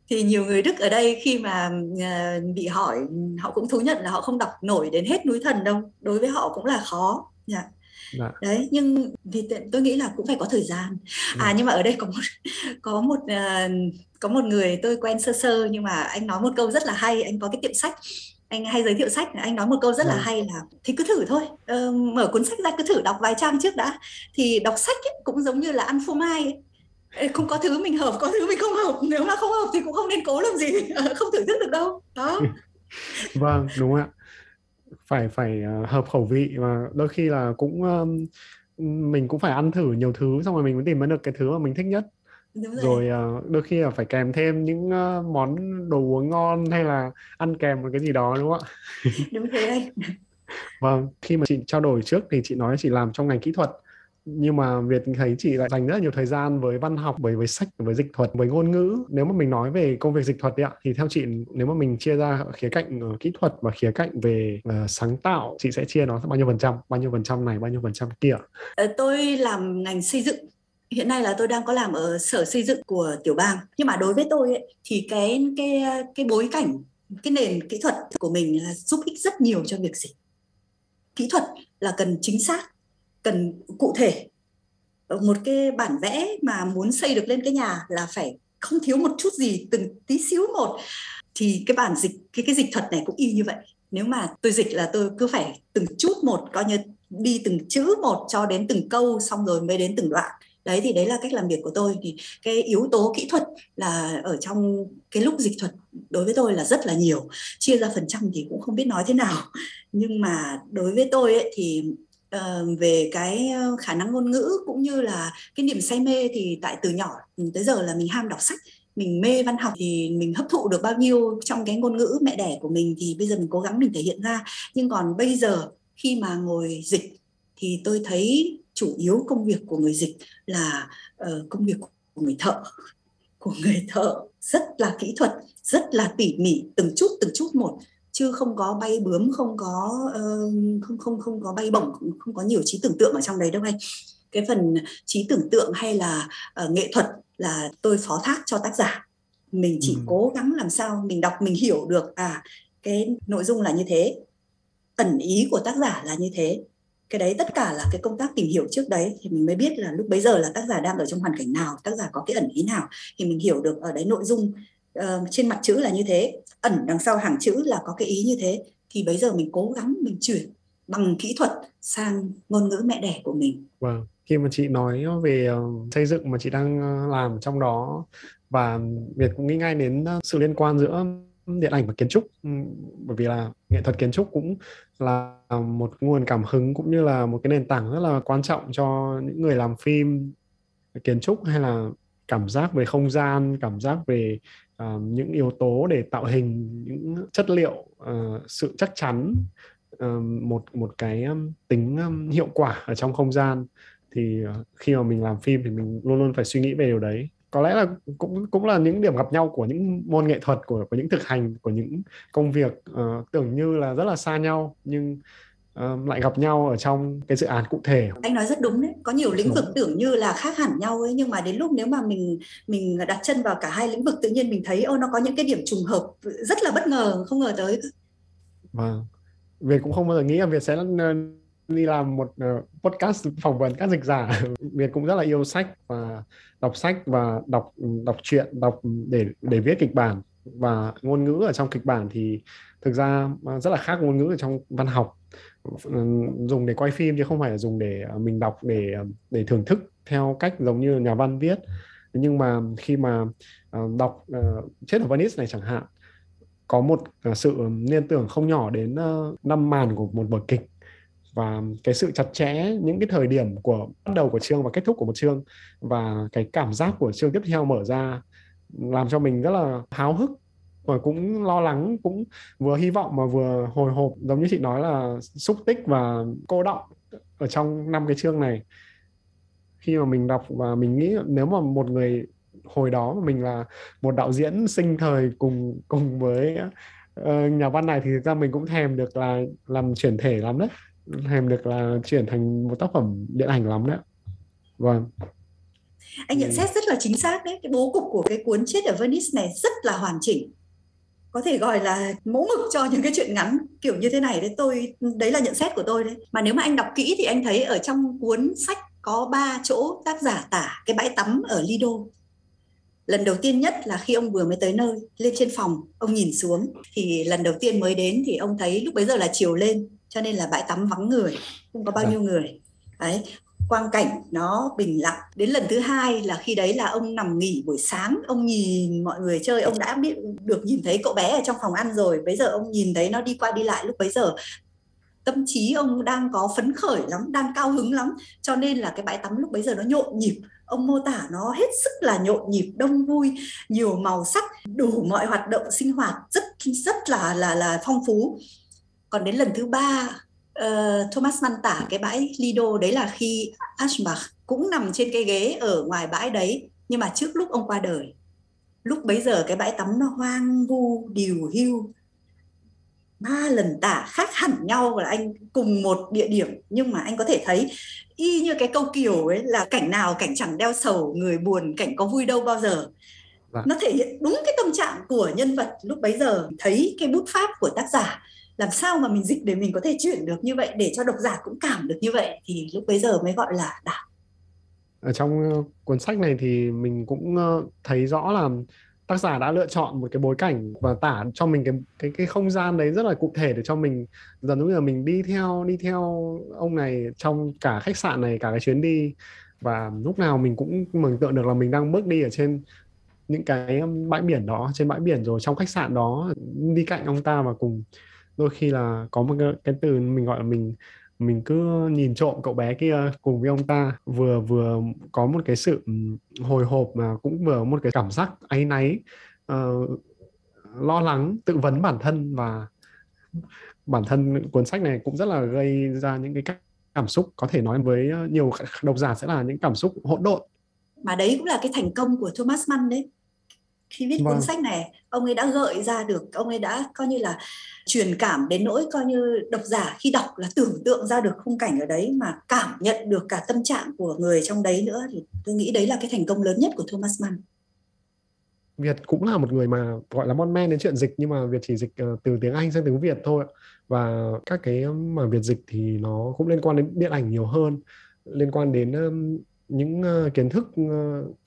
thì nhiều người Đức ở đây khi mà uh, bị hỏi họ cũng thú nhận là họ không đọc nổi đến hết núi thần đâu đối với họ cũng là khó yeah. Dạ. đấy nhưng thì tôi nghĩ là cũng phải có thời gian à dạ. nhưng mà ở đây có một *laughs* có một uh, có một người tôi quen sơ sơ nhưng mà anh nói một câu rất là hay anh có cái tiệm sách anh hay giới thiệu sách anh nói một câu rất là dạ. hay là thì cứ thử thôi uh, mở cuốn sách ra cứ thử đọc vài trang trước đã thì đọc sách ấy, cũng giống như là ăn phô mai ấy không có thứ mình hợp có thứ mình không hợp. Nếu mà không hợp thì cũng không nên cố làm gì. *laughs* Không thử thức được đâu. Đó. *laughs* Vâng đúng ạ. Phải phải uh, hợp khẩu vị và đôi khi là cũng mình cũng phải ăn thử nhiều thứ xong rồi mình mới tìm ra được cái thứ mà mình thích nhất. Đúng rồi, rồi uh, đôi khi là phải kèm thêm những uh, món đồ uống ngon hay là ăn kèm một cái gì đó đúng không ạ? *laughs* Đúng thế vâng khi mà chị trao đổi trước thì chị nói chị làm trong ngành kỹ thuật nhưng mà Việt thấy chị lại dành rất là nhiều thời gian với văn học, với với sách, với dịch thuật, với ngôn ngữ. Nếu mà mình nói về công việc dịch thuật ạ, thì theo chị nếu mà mình chia ra khía cạnh uh, kỹ thuật và khía cạnh về uh, sáng tạo, chị sẽ chia nó bao nhiêu phần trăm, bao nhiêu phần trăm này, bao nhiêu phần trăm kia? Ờ, tôi làm ngành xây dựng. Hiện nay là tôi đang có làm ở sở xây dựng của tiểu bang. Nhưng mà đối với tôi ấy, thì cái cái cái bối cảnh cái nền kỹ thuật của mình là giúp ích rất nhiều cho việc dịch kỹ thuật là cần chính xác cần cụ thể. Một cái bản vẽ mà muốn xây được lên cái nhà là phải không thiếu một chút gì từng tí xíu một. Thì cái bản dịch cái cái dịch thuật này cũng y như vậy. Nếu mà tôi dịch là tôi cứ phải từng chút một coi như đi từng chữ một cho đến từng câu xong rồi mới đến từng đoạn. Đấy thì đấy là cách làm việc của tôi. Thì cái yếu tố kỹ thuật là ở trong cái lúc dịch thuật đối với tôi là rất là nhiều. Chia ra phần trăm thì cũng không biết nói thế nào. Nhưng mà đối với tôi ấy, thì uh, về cái ờ, khả năng ngôn ngữ cũng như là cái niềm say mê thì tại từ nhỏ tới giờ là mình ham đọc sách mình mê văn học thì mình hấp thụ được bao nhiêu trong cái ngôn ngữ mẹ đẻ của mình thì bây giờ mình cố gắng mình thể hiện ra. Nhưng còn bây giờ khi mà ngồi dịch thì tôi thấy chủ yếu công việc của người dịch là uh, công việc của người thợ. Của người thợ rất là kỹ thuật rất là tỉ mỉ từng chút từng chút một chứ không có bay bướm không có uh, không không không có bay bổng không có nhiều trí tưởng tượng ở trong đấy đâu anh. Cái phần trí tưởng tượng hay là uh, nghệ thuật là tôi phó thác cho tác giả. Mình chỉ ừ. cố gắng làm sao mình đọc mình hiểu được à cái nội dung là như thế ẩn ý của tác giả là như thế. Cái đấy tất cả là cái công tác tìm hiểu trước đấy thì mình mới biết là lúc bấy giờ là tác giả đang ở trong hoàn cảnh nào tác giả có cái ẩn ý nào thì mình hiểu được ở đấy nội dung uh, trên mặt chữ là như thế ẩn đằng sau hàng chữ là có cái ý như thế thì bây giờ mình cố gắng mình chuyển bằng kỹ thuật sang ngôn ngữ mẹ đẻ của mình. Vâng, khi mà chị nói về ờ, xây dựng mà chị đang ờ, làm trong đó và Việt cũng nghĩ ngay đến sự liên quan giữa điện ảnh và kiến trúc bởi vì là nghệ thuật kiến trúc cũng là một nguồn cảm hứng cũng như là một cái nền tảng rất là quan trọng cho những người làm phim kiến trúc hay là cảm giác về không gian cảm giác về uh, những yếu tố để tạo hình những chất liệu uh, sự chắc chắn uh, một một cái um, tính um, hiệu quả ở trong không gian. Thì uh, khi mà mình làm phim thì mình luôn luôn phải suy nghĩ về điều đấy. Có lẽ là cũng cũng là những điểm gặp nhau của những môn nghệ thuật của của những thực hành của những công việc uh, tưởng như là rất là xa nhau. Nhưng uh, lại gặp nhau ở trong cái dự án cụ thể. Anh nói rất đúng đấy. Có nhiều lĩnh vực tưởng như là khác hẳn nhau ấy nhưng mà đến lúc nếu mà mình mình đặt chân vào cả hai lĩnh vực tự nhiên mình thấy ô nó có những cái điểm trùng hợp rất là bất ngờ không ngờ tới. Vâng. Việt cũng không bao giờ nghĩ là Việt sẽ đi làm một uh, podcast phỏng vấn các dịch giả. *laughs* Việt cũng rất là yêu sách và đọc sách và đọc đọc truyện đọc để để viết kịch bản. Và ngôn ngữ ở trong kịch bản thì thực ra rất là khác ngôn ngữ ở trong văn học dùng để quay phim chứ không phải là dùng để à, mình đọc để à, để thưởng thức theo cách giống như nhà văn viết. Nhưng mà khi mà à, đọc chết ở Venice này chẳng hạn, có một sự liên tưởng không nhỏ đến năm màn của một vở kịch. Và cái sự chặt chẽ, những cái thời điểm của, bắt đầu của chương và kết thúc của một chương và cái cảm giác của chương tiếp theo mở ra làm cho mình rất là háo hức và cũng lo lắng cũng vừa hy vọng mà vừa hồi hộp. Giống như chị nói là xúc tích và cô động ở trong năm cái chương này. Khi mà mình đọc và mình nghĩ nếu mà một người hồi đó mà mình là một đạo diễn sinh thời cùng cùng với uh, nhà văn này thì thực ra mình cũng thèm được là làm chuyển thể lắm đấy. Thèm được là chuyển thành một tác phẩm điện ảnh lắm đấy vâng. Anh nhận xét rất là chính xác đấy. Cái bố cục của cái cuốn chết ở Venice này rất là hoàn chỉnh có thể gọi là mẫu mực cho những cái chuyện ngắn kiểu như thế này đấy. Tôi đấy là nhận xét của tôi đấy. Mà nếu mà anh đọc kỹ thì anh thấy ở trong cuốn sách có ba chỗ tác giả tả cái bãi tắm ở Lido. Lần đầu tiên nhất là khi ông vừa mới tới nơi lên trên phòng ông nhìn xuống thì lần đầu tiên mới đến thì ông thấy lúc bấy giờ là chiều lên cho nên là bãi tắm vắng người không có bao dạ. nhiêu người. Đấy quang cảnh nó bình lặng. Đến lần thứ hai là khi đấy là ông nằm nghỉ buổi sáng, ông nhìn mọi người chơi, ông đã biết, được nhìn thấy cậu bé ở trong phòng ăn rồi. Bây giờ ông nhìn thấy nó đi qua đi lại lúc bấy giờ. Tâm trí ông đang có phấn khởi lắm, đang cao hứng lắm. Cho nên là cái bãi tắm lúc bấy giờ nó nhộn nhịp. Ông mô tả nó hết sức là nhộn nhịp, đông vui, nhiều màu sắc, đủ mọi hoạt động sinh hoạt rất rất là là là phong phú. Còn đến lần thứ ba uh, Thomas Mann tả cái bãi Lido đấy là khi Aschbach cũng nằm trên cái ghế ở ngoài bãi đấy nhưng mà trước lúc ông qua đời lúc bấy giờ cái bãi tắm nó hoang vu điều hưu ba lần tả khác hẳn nhau là anh cùng một địa điểm nhưng mà anh có thể thấy y như cái câu kiều ấy là cảnh nào cảnh chẳng đeo sầu người buồn cảnh có vui đâu bao giờ. Vâng. nó thể hiện đúng cái tâm trạng của nhân vật lúc bấy giờ thấy cái bút pháp của tác giả làm sao mà mình dịch để mình có thể chuyển được như vậy, để cho độc giả cũng cảm được như vậy? Thì lúc bấy giờ mới gọi là đạt ở trong ờ, cuốn sách này thì mình cũng ờ, thấy rõ là tác giả đã lựa chọn một cái bối cảnh và tả cho mình cái cái cái không gian đấy rất là cụ thể để cho mình, dần giống như là mình đi theo đi theo ông này trong cả khách sạn này, cả cái chuyến đi. Và lúc nào mình cũng mường tượng được là mình đang bước đi ở trên những cái bãi biển đó, trên bãi biển rồi trong khách sạn đó, đi cạnh ông ta và cùng đôi khi là có một cái, cái từ mình gọi là mình mình cứ nhìn trộm cậu bé kia cùng với ông ta vừa vừa có một cái sự hồi hộp mà cũng vừa một cái cảm giác áy náy uh, lo lắng tự vấn bản thân và bản thân cuốn sách này cũng rất là gây ra những cái cảm xúc. Có thể nói với ờ, nhiều độc giả sẽ là những cảm xúc hỗn độn. Mà đấy cũng là cái thành công của Thomas Mann đấy khi viết vâng. cuốn sách này ông ấy đã gợi ra được ông ấy đã coi như là truyền cảm đến nỗi coi như độc giả khi đọc là tưởng tượng ra được khung cảnh ở đấy mà cảm nhận được cả tâm trạng của người trong đấy nữa thì tôi nghĩ đấy là cái thành công lớn nhất của Thomas Mann. Việt cũng là một người mà gọi là mon men đến chuyện dịch nhưng mà Việt chỉ dịch uh, từ tiếng Anh sang tiếng Việt thôi và các cái mà Việt dịch thì nó cũng liên quan đến điện ảnh nhiều hơn liên quan đến những uh, kiến thức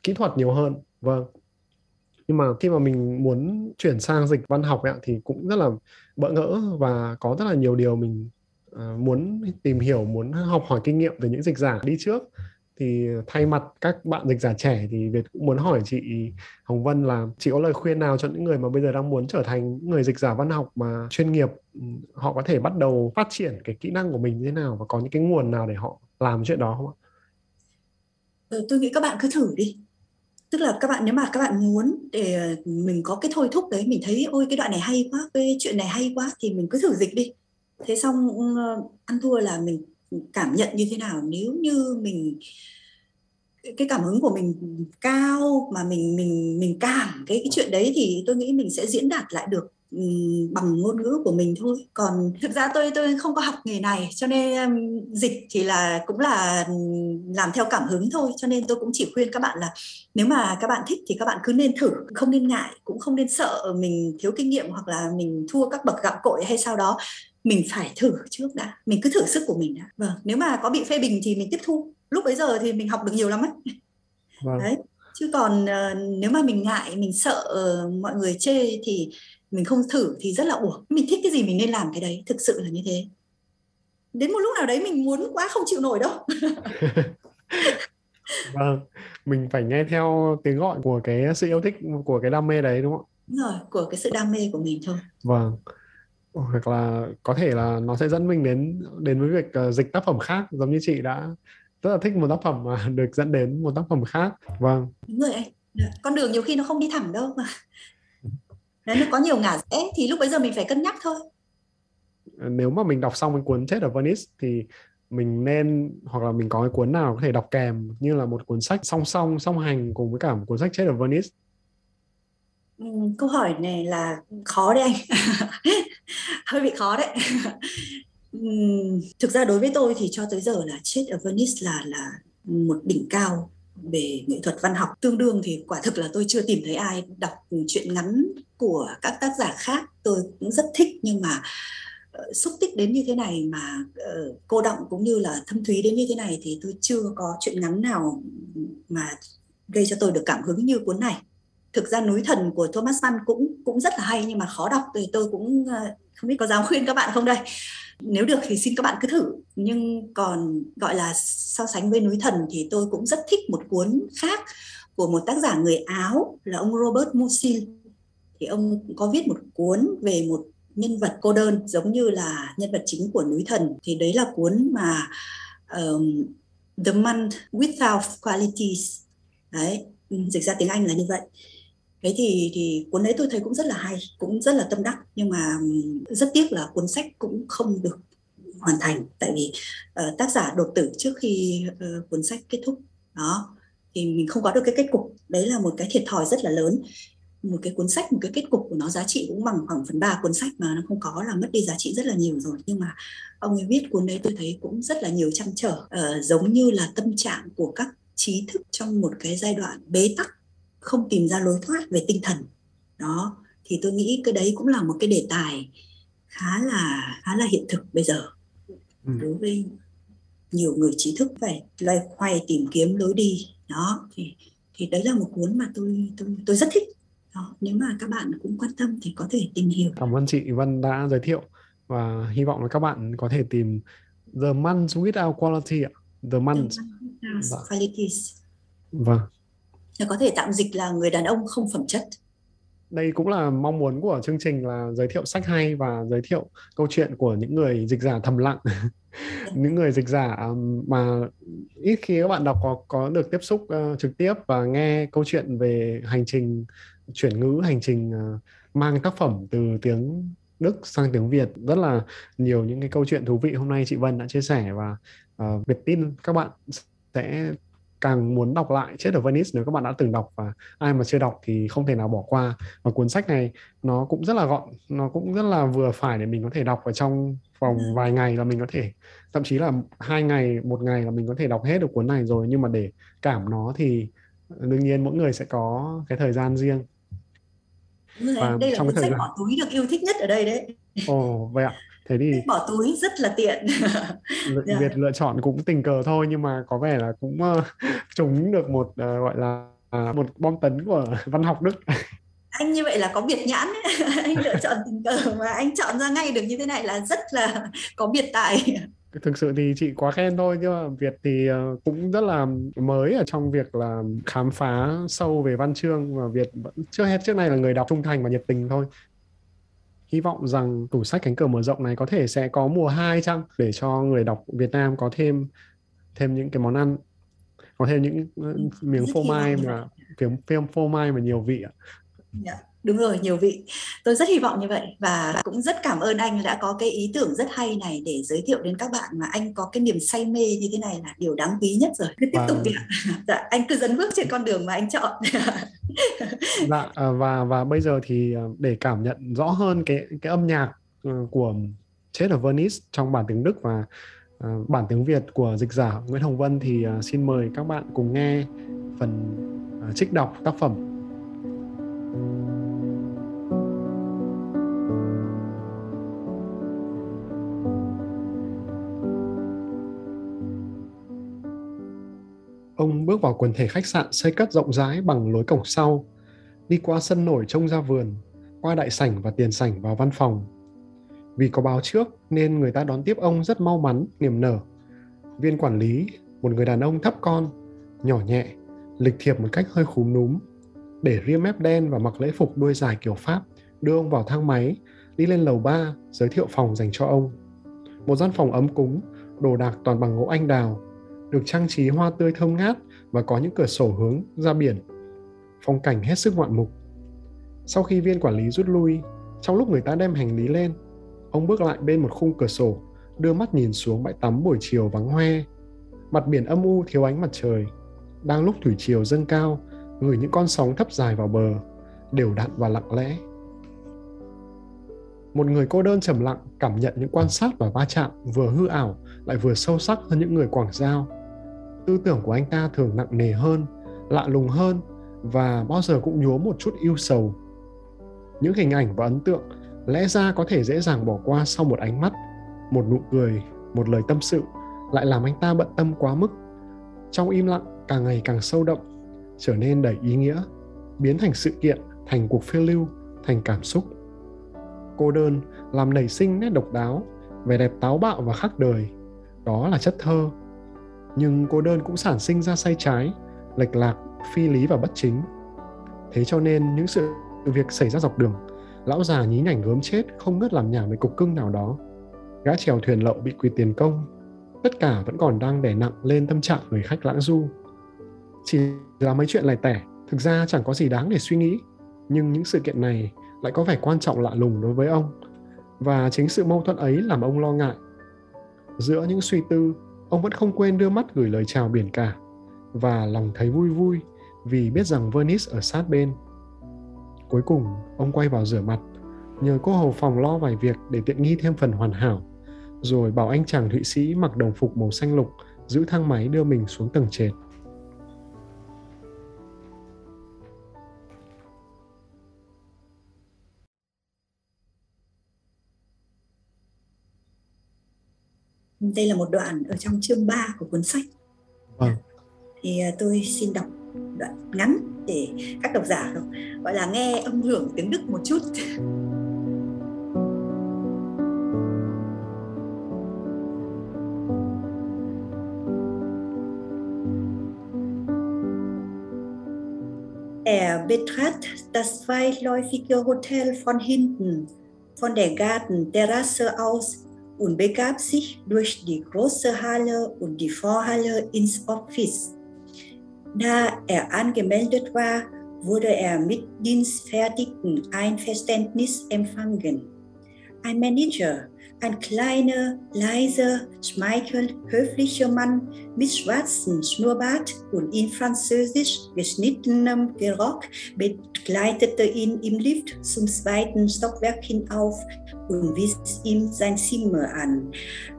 kỹ thuật nhiều hơn. Vâng nhưng mà khi mà mình muốn chuyển sang dịch văn học ấy, thì cũng rất là bỡ ngỡ và có rất là nhiều điều mình uh, muốn tìm hiểu muốn học hỏi kinh nghiệm từ những dịch giả đi trước thì thay mặt các bạn dịch giả trẻ thì Việt cũng muốn hỏi chị Hồng Vân là chị có lời khuyên nào cho những người mà bây giờ đang muốn trở thành người dịch giả văn học mà chuyên nghiệp ừ, họ có thể bắt đầu phát triển cái kỹ năng của mình như thế nào và có những cái nguồn nào để họ làm chuyện đó không ạ? Ừ, tôi nghĩ các bạn cứ thử đi tức là các bạn, nếu mà các bạn muốn để ờ, mình có cái thôi thúc đấy, mình thấy, ôi, cái đoạn này hay quá, cái chuyện này hay quá, thì mình cứ thử dịch đi. Thế xong ừ, ăn thua là mình cảm nhận như thế nào? Nếu như mình cái cảm hứng của mình cao mà mình mình mình cảm cái cái chuyện đấy thì tôi nghĩ mình sẽ diễn đạt lại được bằng ngôn ngữ của mình thôi. Còn thực ra tôi tôi không có học nghề này cho nên dịch thì là cũng là làm theo cảm hứng thôi. Cho nên tôi cũng chỉ khuyên các bạn là nếu mà các bạn thích thì các bạn cứ nên thử không nên ngại cũng không nên sợ mình thiếu kinh nghiệm hoặc là mình thua các bậc gạo cội hay sao đó. Mình phải thử trước đã mình cứ thử sức của mình đã. Vâng nếu mà có bị phê bình thì mình tiếp thu. Lúc bấy giờ thì mình học được nhiều lắm ấy. Vâng. đấy chứ còn uh, nếu mà mình ngại mình sợ uh, mọi người chê thì mình không thử thì rất là uổng. Mình thích cái gì mình nên làm cái đấy thực sự là như thế. Đến một lúc nào đấy mình muốn quá không chịu nổi đâu. *laughs* Vâng mình phải nghe theo tiếng gọi của cái sự yêu thích của cái đam mê đấy đúng không? Đúng rồi của cái sự đam mê của mình thôi. Vâng. Hoặc là có thể là nó sẽ dẫn mình đến đến với việc uh, dịch tác phẩm khác. Giống như chị đã rất là thích một tác phẩm mà *laughs* được dẫn đến một tác phẩm khác. Vâng. Đúng rồi anh. Dạ, con đường nhiều khi nó không đi thẳng đâu mà Đấy, nó có nhiều ngả rẽ thì lúc bây giờ mình phải cân nhắc thôi. Nếu mà mình đọc xong cái cuốn chết ở Venice thì mình nên hoặc là mình có cái cuốn nào có thể đọc kèm như là một cuốn sách song song song hành cùng với cả một cuốn sách chết ở Venice? Câu hỏi này là khó đấy anh. *laughs* Hơi bị khó đấy. *laughs* Thực ra đối với tôi thì cho tới giờ là chết ở Venice là là một đỉnh cao về nghệ thuật văn học tương đương thì quả thực là tôi chưa tìm thấy ai đọc truyện ngắn của các tác giả khác. Tôi cũng rất thích nhưng mà uh, xúc tích đến như thế này mà uh, cô động cũng như là thâm thúy đến như thế này thì tôi chưa có chuyện ngắn nào mà gây cho tôi được cảm hứng như cuốn này. Thực ra núi thần của Thomas Mann cũng cũng rất là hay nhưng mà khó đọc thì tôi cũng ờ, không biết có dám khuyên các bạn không đây. Nếu được thì xin các bạn cứ thử. Nhưng còn gọi là so sánh với núi thần thì tôi cũng rất thích một cuốn khác của một tác giả người Áo là ông Robert Musil thì ông có viết một cuốn về một nhân vật cô đơn giống như là nhân vật chính của núi thần. Thì đấy là cuốn mà um, The Man Without Qualities. Đấy dịch ra tiếng Anh là như vậy. Thế thì thì cuốn đấy tôi thấy cũng rất là hay cũng rất là tâm đắc. Nhưng mà rất tiếc là cuốn sách cũng không được hoàn thành. Tại vì uh, tác giả đột tử trước khi uh, cuốn sách kết thúc. Đó thì mình không có được cái kết cục. Đấy là một cái thiệt thòi rất là lớn một cái cuốn sách một cái kết cục của nó giá trị cũng bằng khoảng phần ba cuốn sách mà nó không có là mất đi giá trị rất là nhiều rồi. Nhưng mà ông ấy viết cuốn đấy tôi thấy cũng rất là nhiều trăn trở uh, giống như là tâm trạng của các trí thức trong một cái giai đoạn bế tắc không tìm ra lối thoát về tinh thần. Đó thì tôi nghĩ cái đấy cũng là một cái đề tài khá là khá là hiện thực bây giờ. Ừ. đối với nhiều người trí thức phải loay hoay tìm kiếm lối đi. Đó thì thì đấy là một cuốn mà tôi tôi tôi rất thích đó nếu mà các bạn cũng quan tâm thì có thể tìm hiểu. Cảm ơn chị Vân đã giới thiệu và hy vọng là các bạn có thể tìm The Months Without Quality ạ. The Months. Months vâng. Qualities. Vâng. Có thể tạm dịch là người đàn ông không phẩm chất. Đây cũng là mong muốn của chương trình là giới thiệu sách hay và giới thiệu câu chuyện của những người dịch giả thầm lặng. Những người dịch giả mà ít khi các bạn đọc có có được tiếp xúc uh, trực tiếp và nghe câu chuyện về hành trình chuyển ngữ hành trình uh, mang tác phẩm từ tiếng Đức sang tiếng Việt. Rất là nhiều những cái câu chuyện thú vị hôm nay chị Vân đã chia sẻ và uh, Việt tin các bạn sẽ càng muốn đọc lại chết ở Venice nếu các bạn đã từng đọc và ai mà chưa đọc thì không thể nào bỏ qua. Và cuốn sách này nó cũng rất là gọn nó cũng rất là vừa phải để mình có thể đọc ở trong vòng ừ. vài ngày là mình có thể thậm chí là hai ngày một ngày là mình có thể đọc hết được cuốn này rồi. Nhưng mà để cảm nó thì đương nhiên mỗi người sẽ có cái thời gian riêng và đây là trong cái thời sách gian... bỏ túi được yêu thích nhất ở đây đấy. Ồ vậy ạ. Thế thì bỏ túi rất là tiện. *laughs* Việt dạ. lựa chọn cũng tình cờ thôi nhưng mà có vẻ là cũng uh, *laughs* trúng được một uh, gọi là uh, một bom tấn của *laughs* văn học Đức. Anh như vậy là có biệt nhãn anh lựa chọn tình cờ mà anh chọn ra ngay được như thế này là rất là có biệt tài thực sự thì chị quá khen thôi nhưng mà Việt thì ờ, cũng rất là mới ở trong việc là khám phá sâu về văn chương và Việt vẫn trước hết trước này là người đọc trung thành và nhiệt tình thôi hy vọng rằng tủ sách cánh cửa mở rộng này có thể sẽ có mùa 2 chăng để cho người đọc Việt Nam có thêm thêm những cái món ăn có thêm những ờ, miếng phô mai mà phim phô mai mà nhiều vị ạ. Yeah. Đúng rồi nhiều vị. Tôi rất hy vọng như vậy và cũng rất cảm ơn anh đã có cái ý tưởng rất hay này để giới thiệu đến các bạn mà anh có cái niềm say mê như thế này là điều đáng quý nhất rồi. Cứ tiếp tục đi *laughs* dạ, anh cứ dẫn bước trên con đường mà anh chọn. Dạ à, *laughs* và và bây giờ thì à, để cảm nhận rõ hơn cái cái âm nhạc ờ, của chết ở Venice trong bản tiếng Đức và bản tiếng Việt của dịch giả Nguyễn Hồng Vân thì xin mời các bạn cùng nghe phần trích đọc tác phẩm bước vào quần thể khách sạn xây cất rộng rãi bằng lối cổng sau, đi qua sân nổi trông ra vườn, qua đại sảnh và tiền sảnh vào văn phòng. Vì có báo trước nên người ta đón tiếp ông rất mau mắn, niềm nở. Viên quản lý, một người đàn ông thấp con, nhỏ nhẹ, lịch thiệp một cách hơi khúm núm, để ria mép đen và mặc lễ phục đuôi dài kiểu Pháp, đưa ông vào thang máy, đi lên lầu 3, giới thiệu phòng dành cho ông. Một gian phòng ấm cúng, đồ đạc toàn bằng gỗ anh đào, được trang trí hoa tươi thơm ngát và có những cửa sổ hướng ra biển. Phong cảnh hết sức ngoạn mục. Sau khi viên quản lý rút lui, trong lúc người ta đem hành lý lên, ông bước lại bên một khung cửa sổ, đưa mắt nhìn xuống bãi tắm buổi chiều vắng hoe. Mặt biển âm u thiếu ánh mặt trời. Đang lúc thủy triều dâng cao, gửi những con sóng thấp dài vào bờ, đều đặn và lặng lẽ. Một người cô đơn trầm lặng cảm nhận những quan sát và va chạm vừa hư ảo lại vừa sâu sắc hơn những người quảng giao tư tưởng của anh ta thường nặng nề hơn, lạ lùng hơn và bao giờ cũng nhúa một chút yêu sầu. Những hình ảnh và ấn tượng lẽ ra có thể dễ dàng bỏ qua sau một ánh mắt, một nụ cười, một lời tâm sự lại làm anh ta bận tâm quá mức. Trong im lặng, càng ngày càng sâu đậm, trở nên đầy ý nghĩa, biến thành sự kiện, thành cuộc phiêu lưu, thành cảm xúc. Cô đơn, làm nảy sinh nét độc đáo, vẻ đẹp táo bạo và khác đời, đó là chất thơ nhưng cô đơn cũng sản sinh ra sai trái, lệch lạc, phi lý và bất chính. Thế cho nên những sự việc xảy ra dọc đường, lão già nhí nhảnh gớm chết không ngớt làm nhảm với cục cưng nào đó. Gã chèo thuyền lậu bị quỳ tiền công, tất cả vẫn còn đang đè nặng lên tâm trạng người khách lãng du. Chỉ là mấy chuyện lẻ tẻ, thực ra chẳng có gì đáng để suy nghĩ. Nhưng những sự kiện này lại có vẻ quan trọng lạ lùng đối với ông, và chính sự mâu thuẫn ấy làm ông lo ngại. Giữa những suy tư ông vẫn không quên đưa mắt gửi lời chào biển cả và lòng thấy vui vui vì biết rằng Venice ở sát bên. Cuối cùng, ông quay vào rửa mặt, nhờ cô hầu phòng lo vài việc để tiện nghi thêm phần hoàn hảo, rồi bảo anh chàng Thụy Sĩ mặc đồng phục màu xanh lục giữ thang máy đưa mình xuống tầng trệt. Đây là một đoạn ở trong chương 3 của cuốn sách vâng. thì à, tôi xin đọc đoạn ngắn để các độc giả gọi là nghe âm hưởng tiếng Đức một chút Er betrat das zweiläufige Hotel von hinten, von der Gartenterrasse aus und begab sich durch die große Halle und die Vorhalle ins Office. Da er angemeldet war, wurde er mit dienstfertigem Einverständnis empfangen. Ein Manager, ein kleiner, leiser, schmeichelt höflicher Mann mit schwarzem Schnurrbart und in französisch geschnittenem Gerock begleitete ihn im Lift zum zweiten Stockwerk hinauf und wies ihm sein Zimmer an.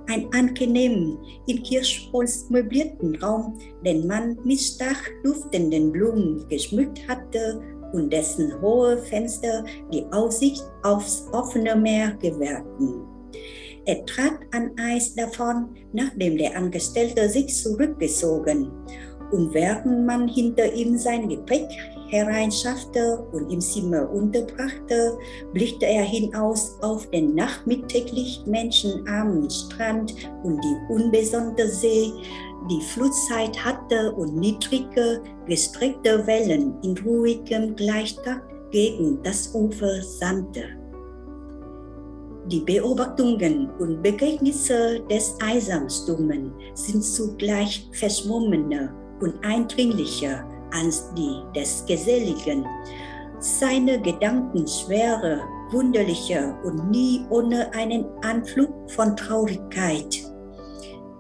Ein angenehm in Kirschholz möblierten Raum, den man mit stark duftenden Blumen geschmückt hatte und dessen hohe Fenster die Aussicht aufs offene Meer gewährten. Er trat an eins davon, nachdem der Angestellte sich zurückgezogen und während man hinter ihm sein Gepäck hereinschaffte und im Zimmer unterbrachte, blickte er hinaus auf den nachmittäglich menschenarmen Strand und die unbesonnte See, die Flutzeit hatte und niedrige, gestreckte Wellen in ruhigem Gleichtakt gegen das Ufer sandte. Die Beobachtungen und Begegnisse des Einsamstummen sind zugleich verschwommener und eindringlicher als die des Geselligen. Seine Gedanken schwerer, wunderlicher und nie ohne einen Anflug von Traurigkeit.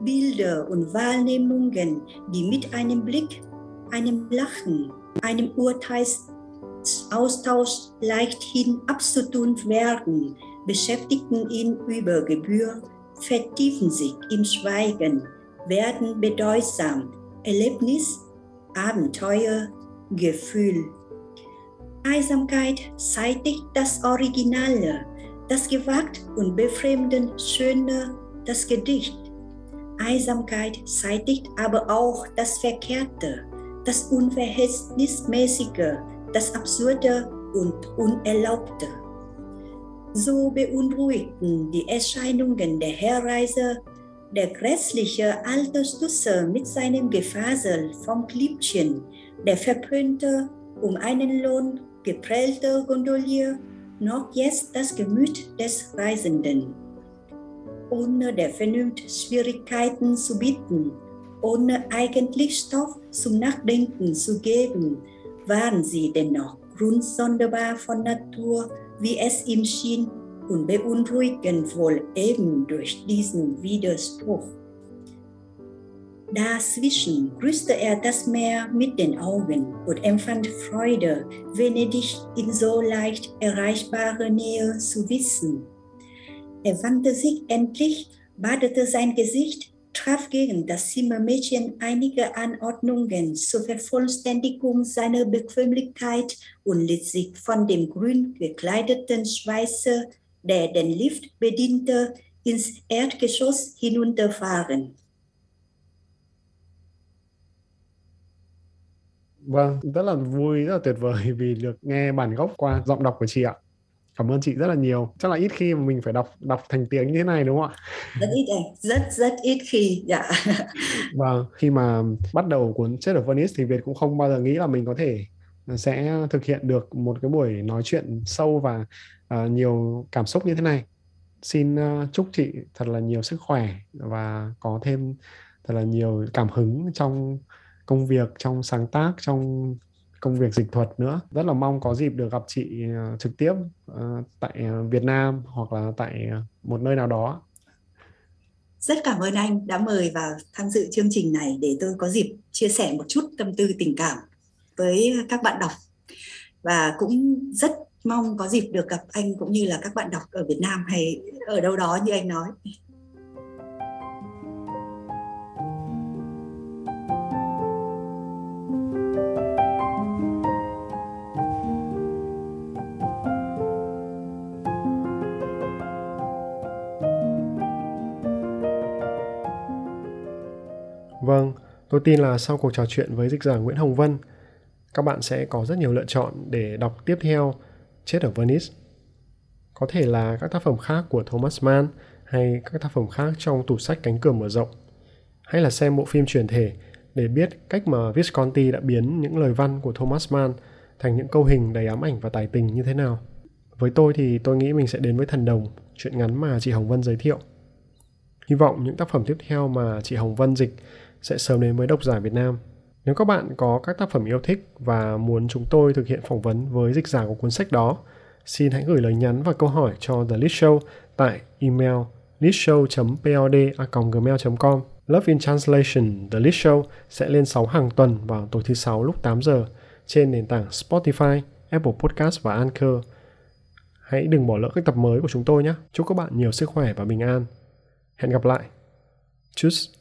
Bilder und Wahrnehmungen, die mit einem Blick, einem Lachen, einem Urteilsaustausch leichthin abzutun werden, beschäftigten ihn über Gebühr, vertiefen sich im Schweigen, werden bedeutsam, Erlebnis, Abenteuer, Gefühl. Einsamkeit zeitigt das Originale, das gewagt und befremdend Schöne, das Gedicht. Einsamkeit zeitigt aber auch das Verkehrte, das Unverhältnismäßige, das Absurde und Unerlaubte. So beunruhigten die Erscheinungen der Herreise der grässliche alte Stusser mit seinem Gefasel vom Klippchen, der verpönte, um einen Lohn geprellte Gondolier, noch jetzt das Gemüt des Reisenden. Ohne der Vernunft Schwierigkeiten zu bieten, ohne eigentlich Stoff zum Nachdenken zu geben, waren sie dennoch grundsonderbar von Natur, wie es ihm schien, und beunruhigend wohl eben durch diesen Widerspruch. Dazwischen grüßte er das Meer mit den Augen und empfand Freude, Venedig in so leicht erreichbarer Nähe zu wissen. Er wandte sich endlich, badete sein Gesicht, traf gegen das Zimmermädchen einige Anordnungen zur Vervollständigung seiner Bequemlichkeit und ließ sich von dem grün gekleideten Schweißer, der den Lift bediente, ins Erdgeschoss hinunterfahren. Vâng, rất là vui, rất là tuyệt vời vì được nghe bản gốc qua giọng đọc của chị ạ cảm ơn chị rất là nhiều. Chắc là ít khi mà mình phải đọc đọc thành tiếng như thế này đúng không ạ? Rất ít rất rất ít khi dạ. *laughs* Vâng khi mà bắt đầu cuốn chết ở Venice thì Việt cũng không bao giờ nghĩ là mình có thể sẽ thực hiện được một cái buổi nói chuyện sâu và uh, nhiều cảm xúc như thế này. Xin uh, chúc chị thật là nhiều sức khỏe và có thêm thật là nhiều cảm hứng trong công việc trong sáng tác trong công việc dịch thuật nữa. Rất là mong có dịp được gặp chị à, trực tiếp à, tại à, Việt Nam hoặc là tại một nơi nào đó. Rất cảm ơn anh đã mời vào tham dự chương trình này để tôi có dịp chia sẻ một chút tâm tư, tình cảm với các bạn đọc. Và cũng rất mong có dịp được gặp anh cũng như là các bạn đọc ở Việt Nam hay ở đâu đó như anh nói. Vâng, tôi tin là sau cuộc trò chuyện với dịch giả Nguyễn Hồng Vân, các bạn sẽ có rất nhiều lựa chọn để đọc tiếp theo Chết ở Venice. Có thể là các tác phẩm khác của Thomas Mann hay các tác phẩm khác trong tủ sách cánh cửa mở rộng. Hay là xem bộ phim truyền thể để biết cách mà Visconti đã biến những lời văn của Thomas Mann thành những câu hình đầy ám ảnh và tài tình như thế nào. Với tôi thì tôi nghĩ mình sẽ đến với Thần Đồng, chuyện ngắn mà chị Hồng Vân giới thiệu. Hy vọng những tác phẩm tiếp theo mà chị Hồng Vân dịch sẽ sớm đến với độc giả Việt Nam. Nếu các bạn có các tác phẩm yêu thích và muốn chúng tôi thực hiện phỏng vấn với dịch giả của cuốn sách đó, xin hãy gửi lời nhắn và câu hỏi cho The List Show tại email listshow.pod@gmail.com. Love in Translation The List Show sẽ lên sóng hàng tuần vào tối thứ sáu lúc 8 giờ trên nền tảng Spotify, Apple Podcast và Anchor. Hãy đừng bỏ lỡ các tập mới của chúng tôi nhé. Chúc các bạn nhiều sức khỏe và bình an. Hẹn gặp lại. Tschüss.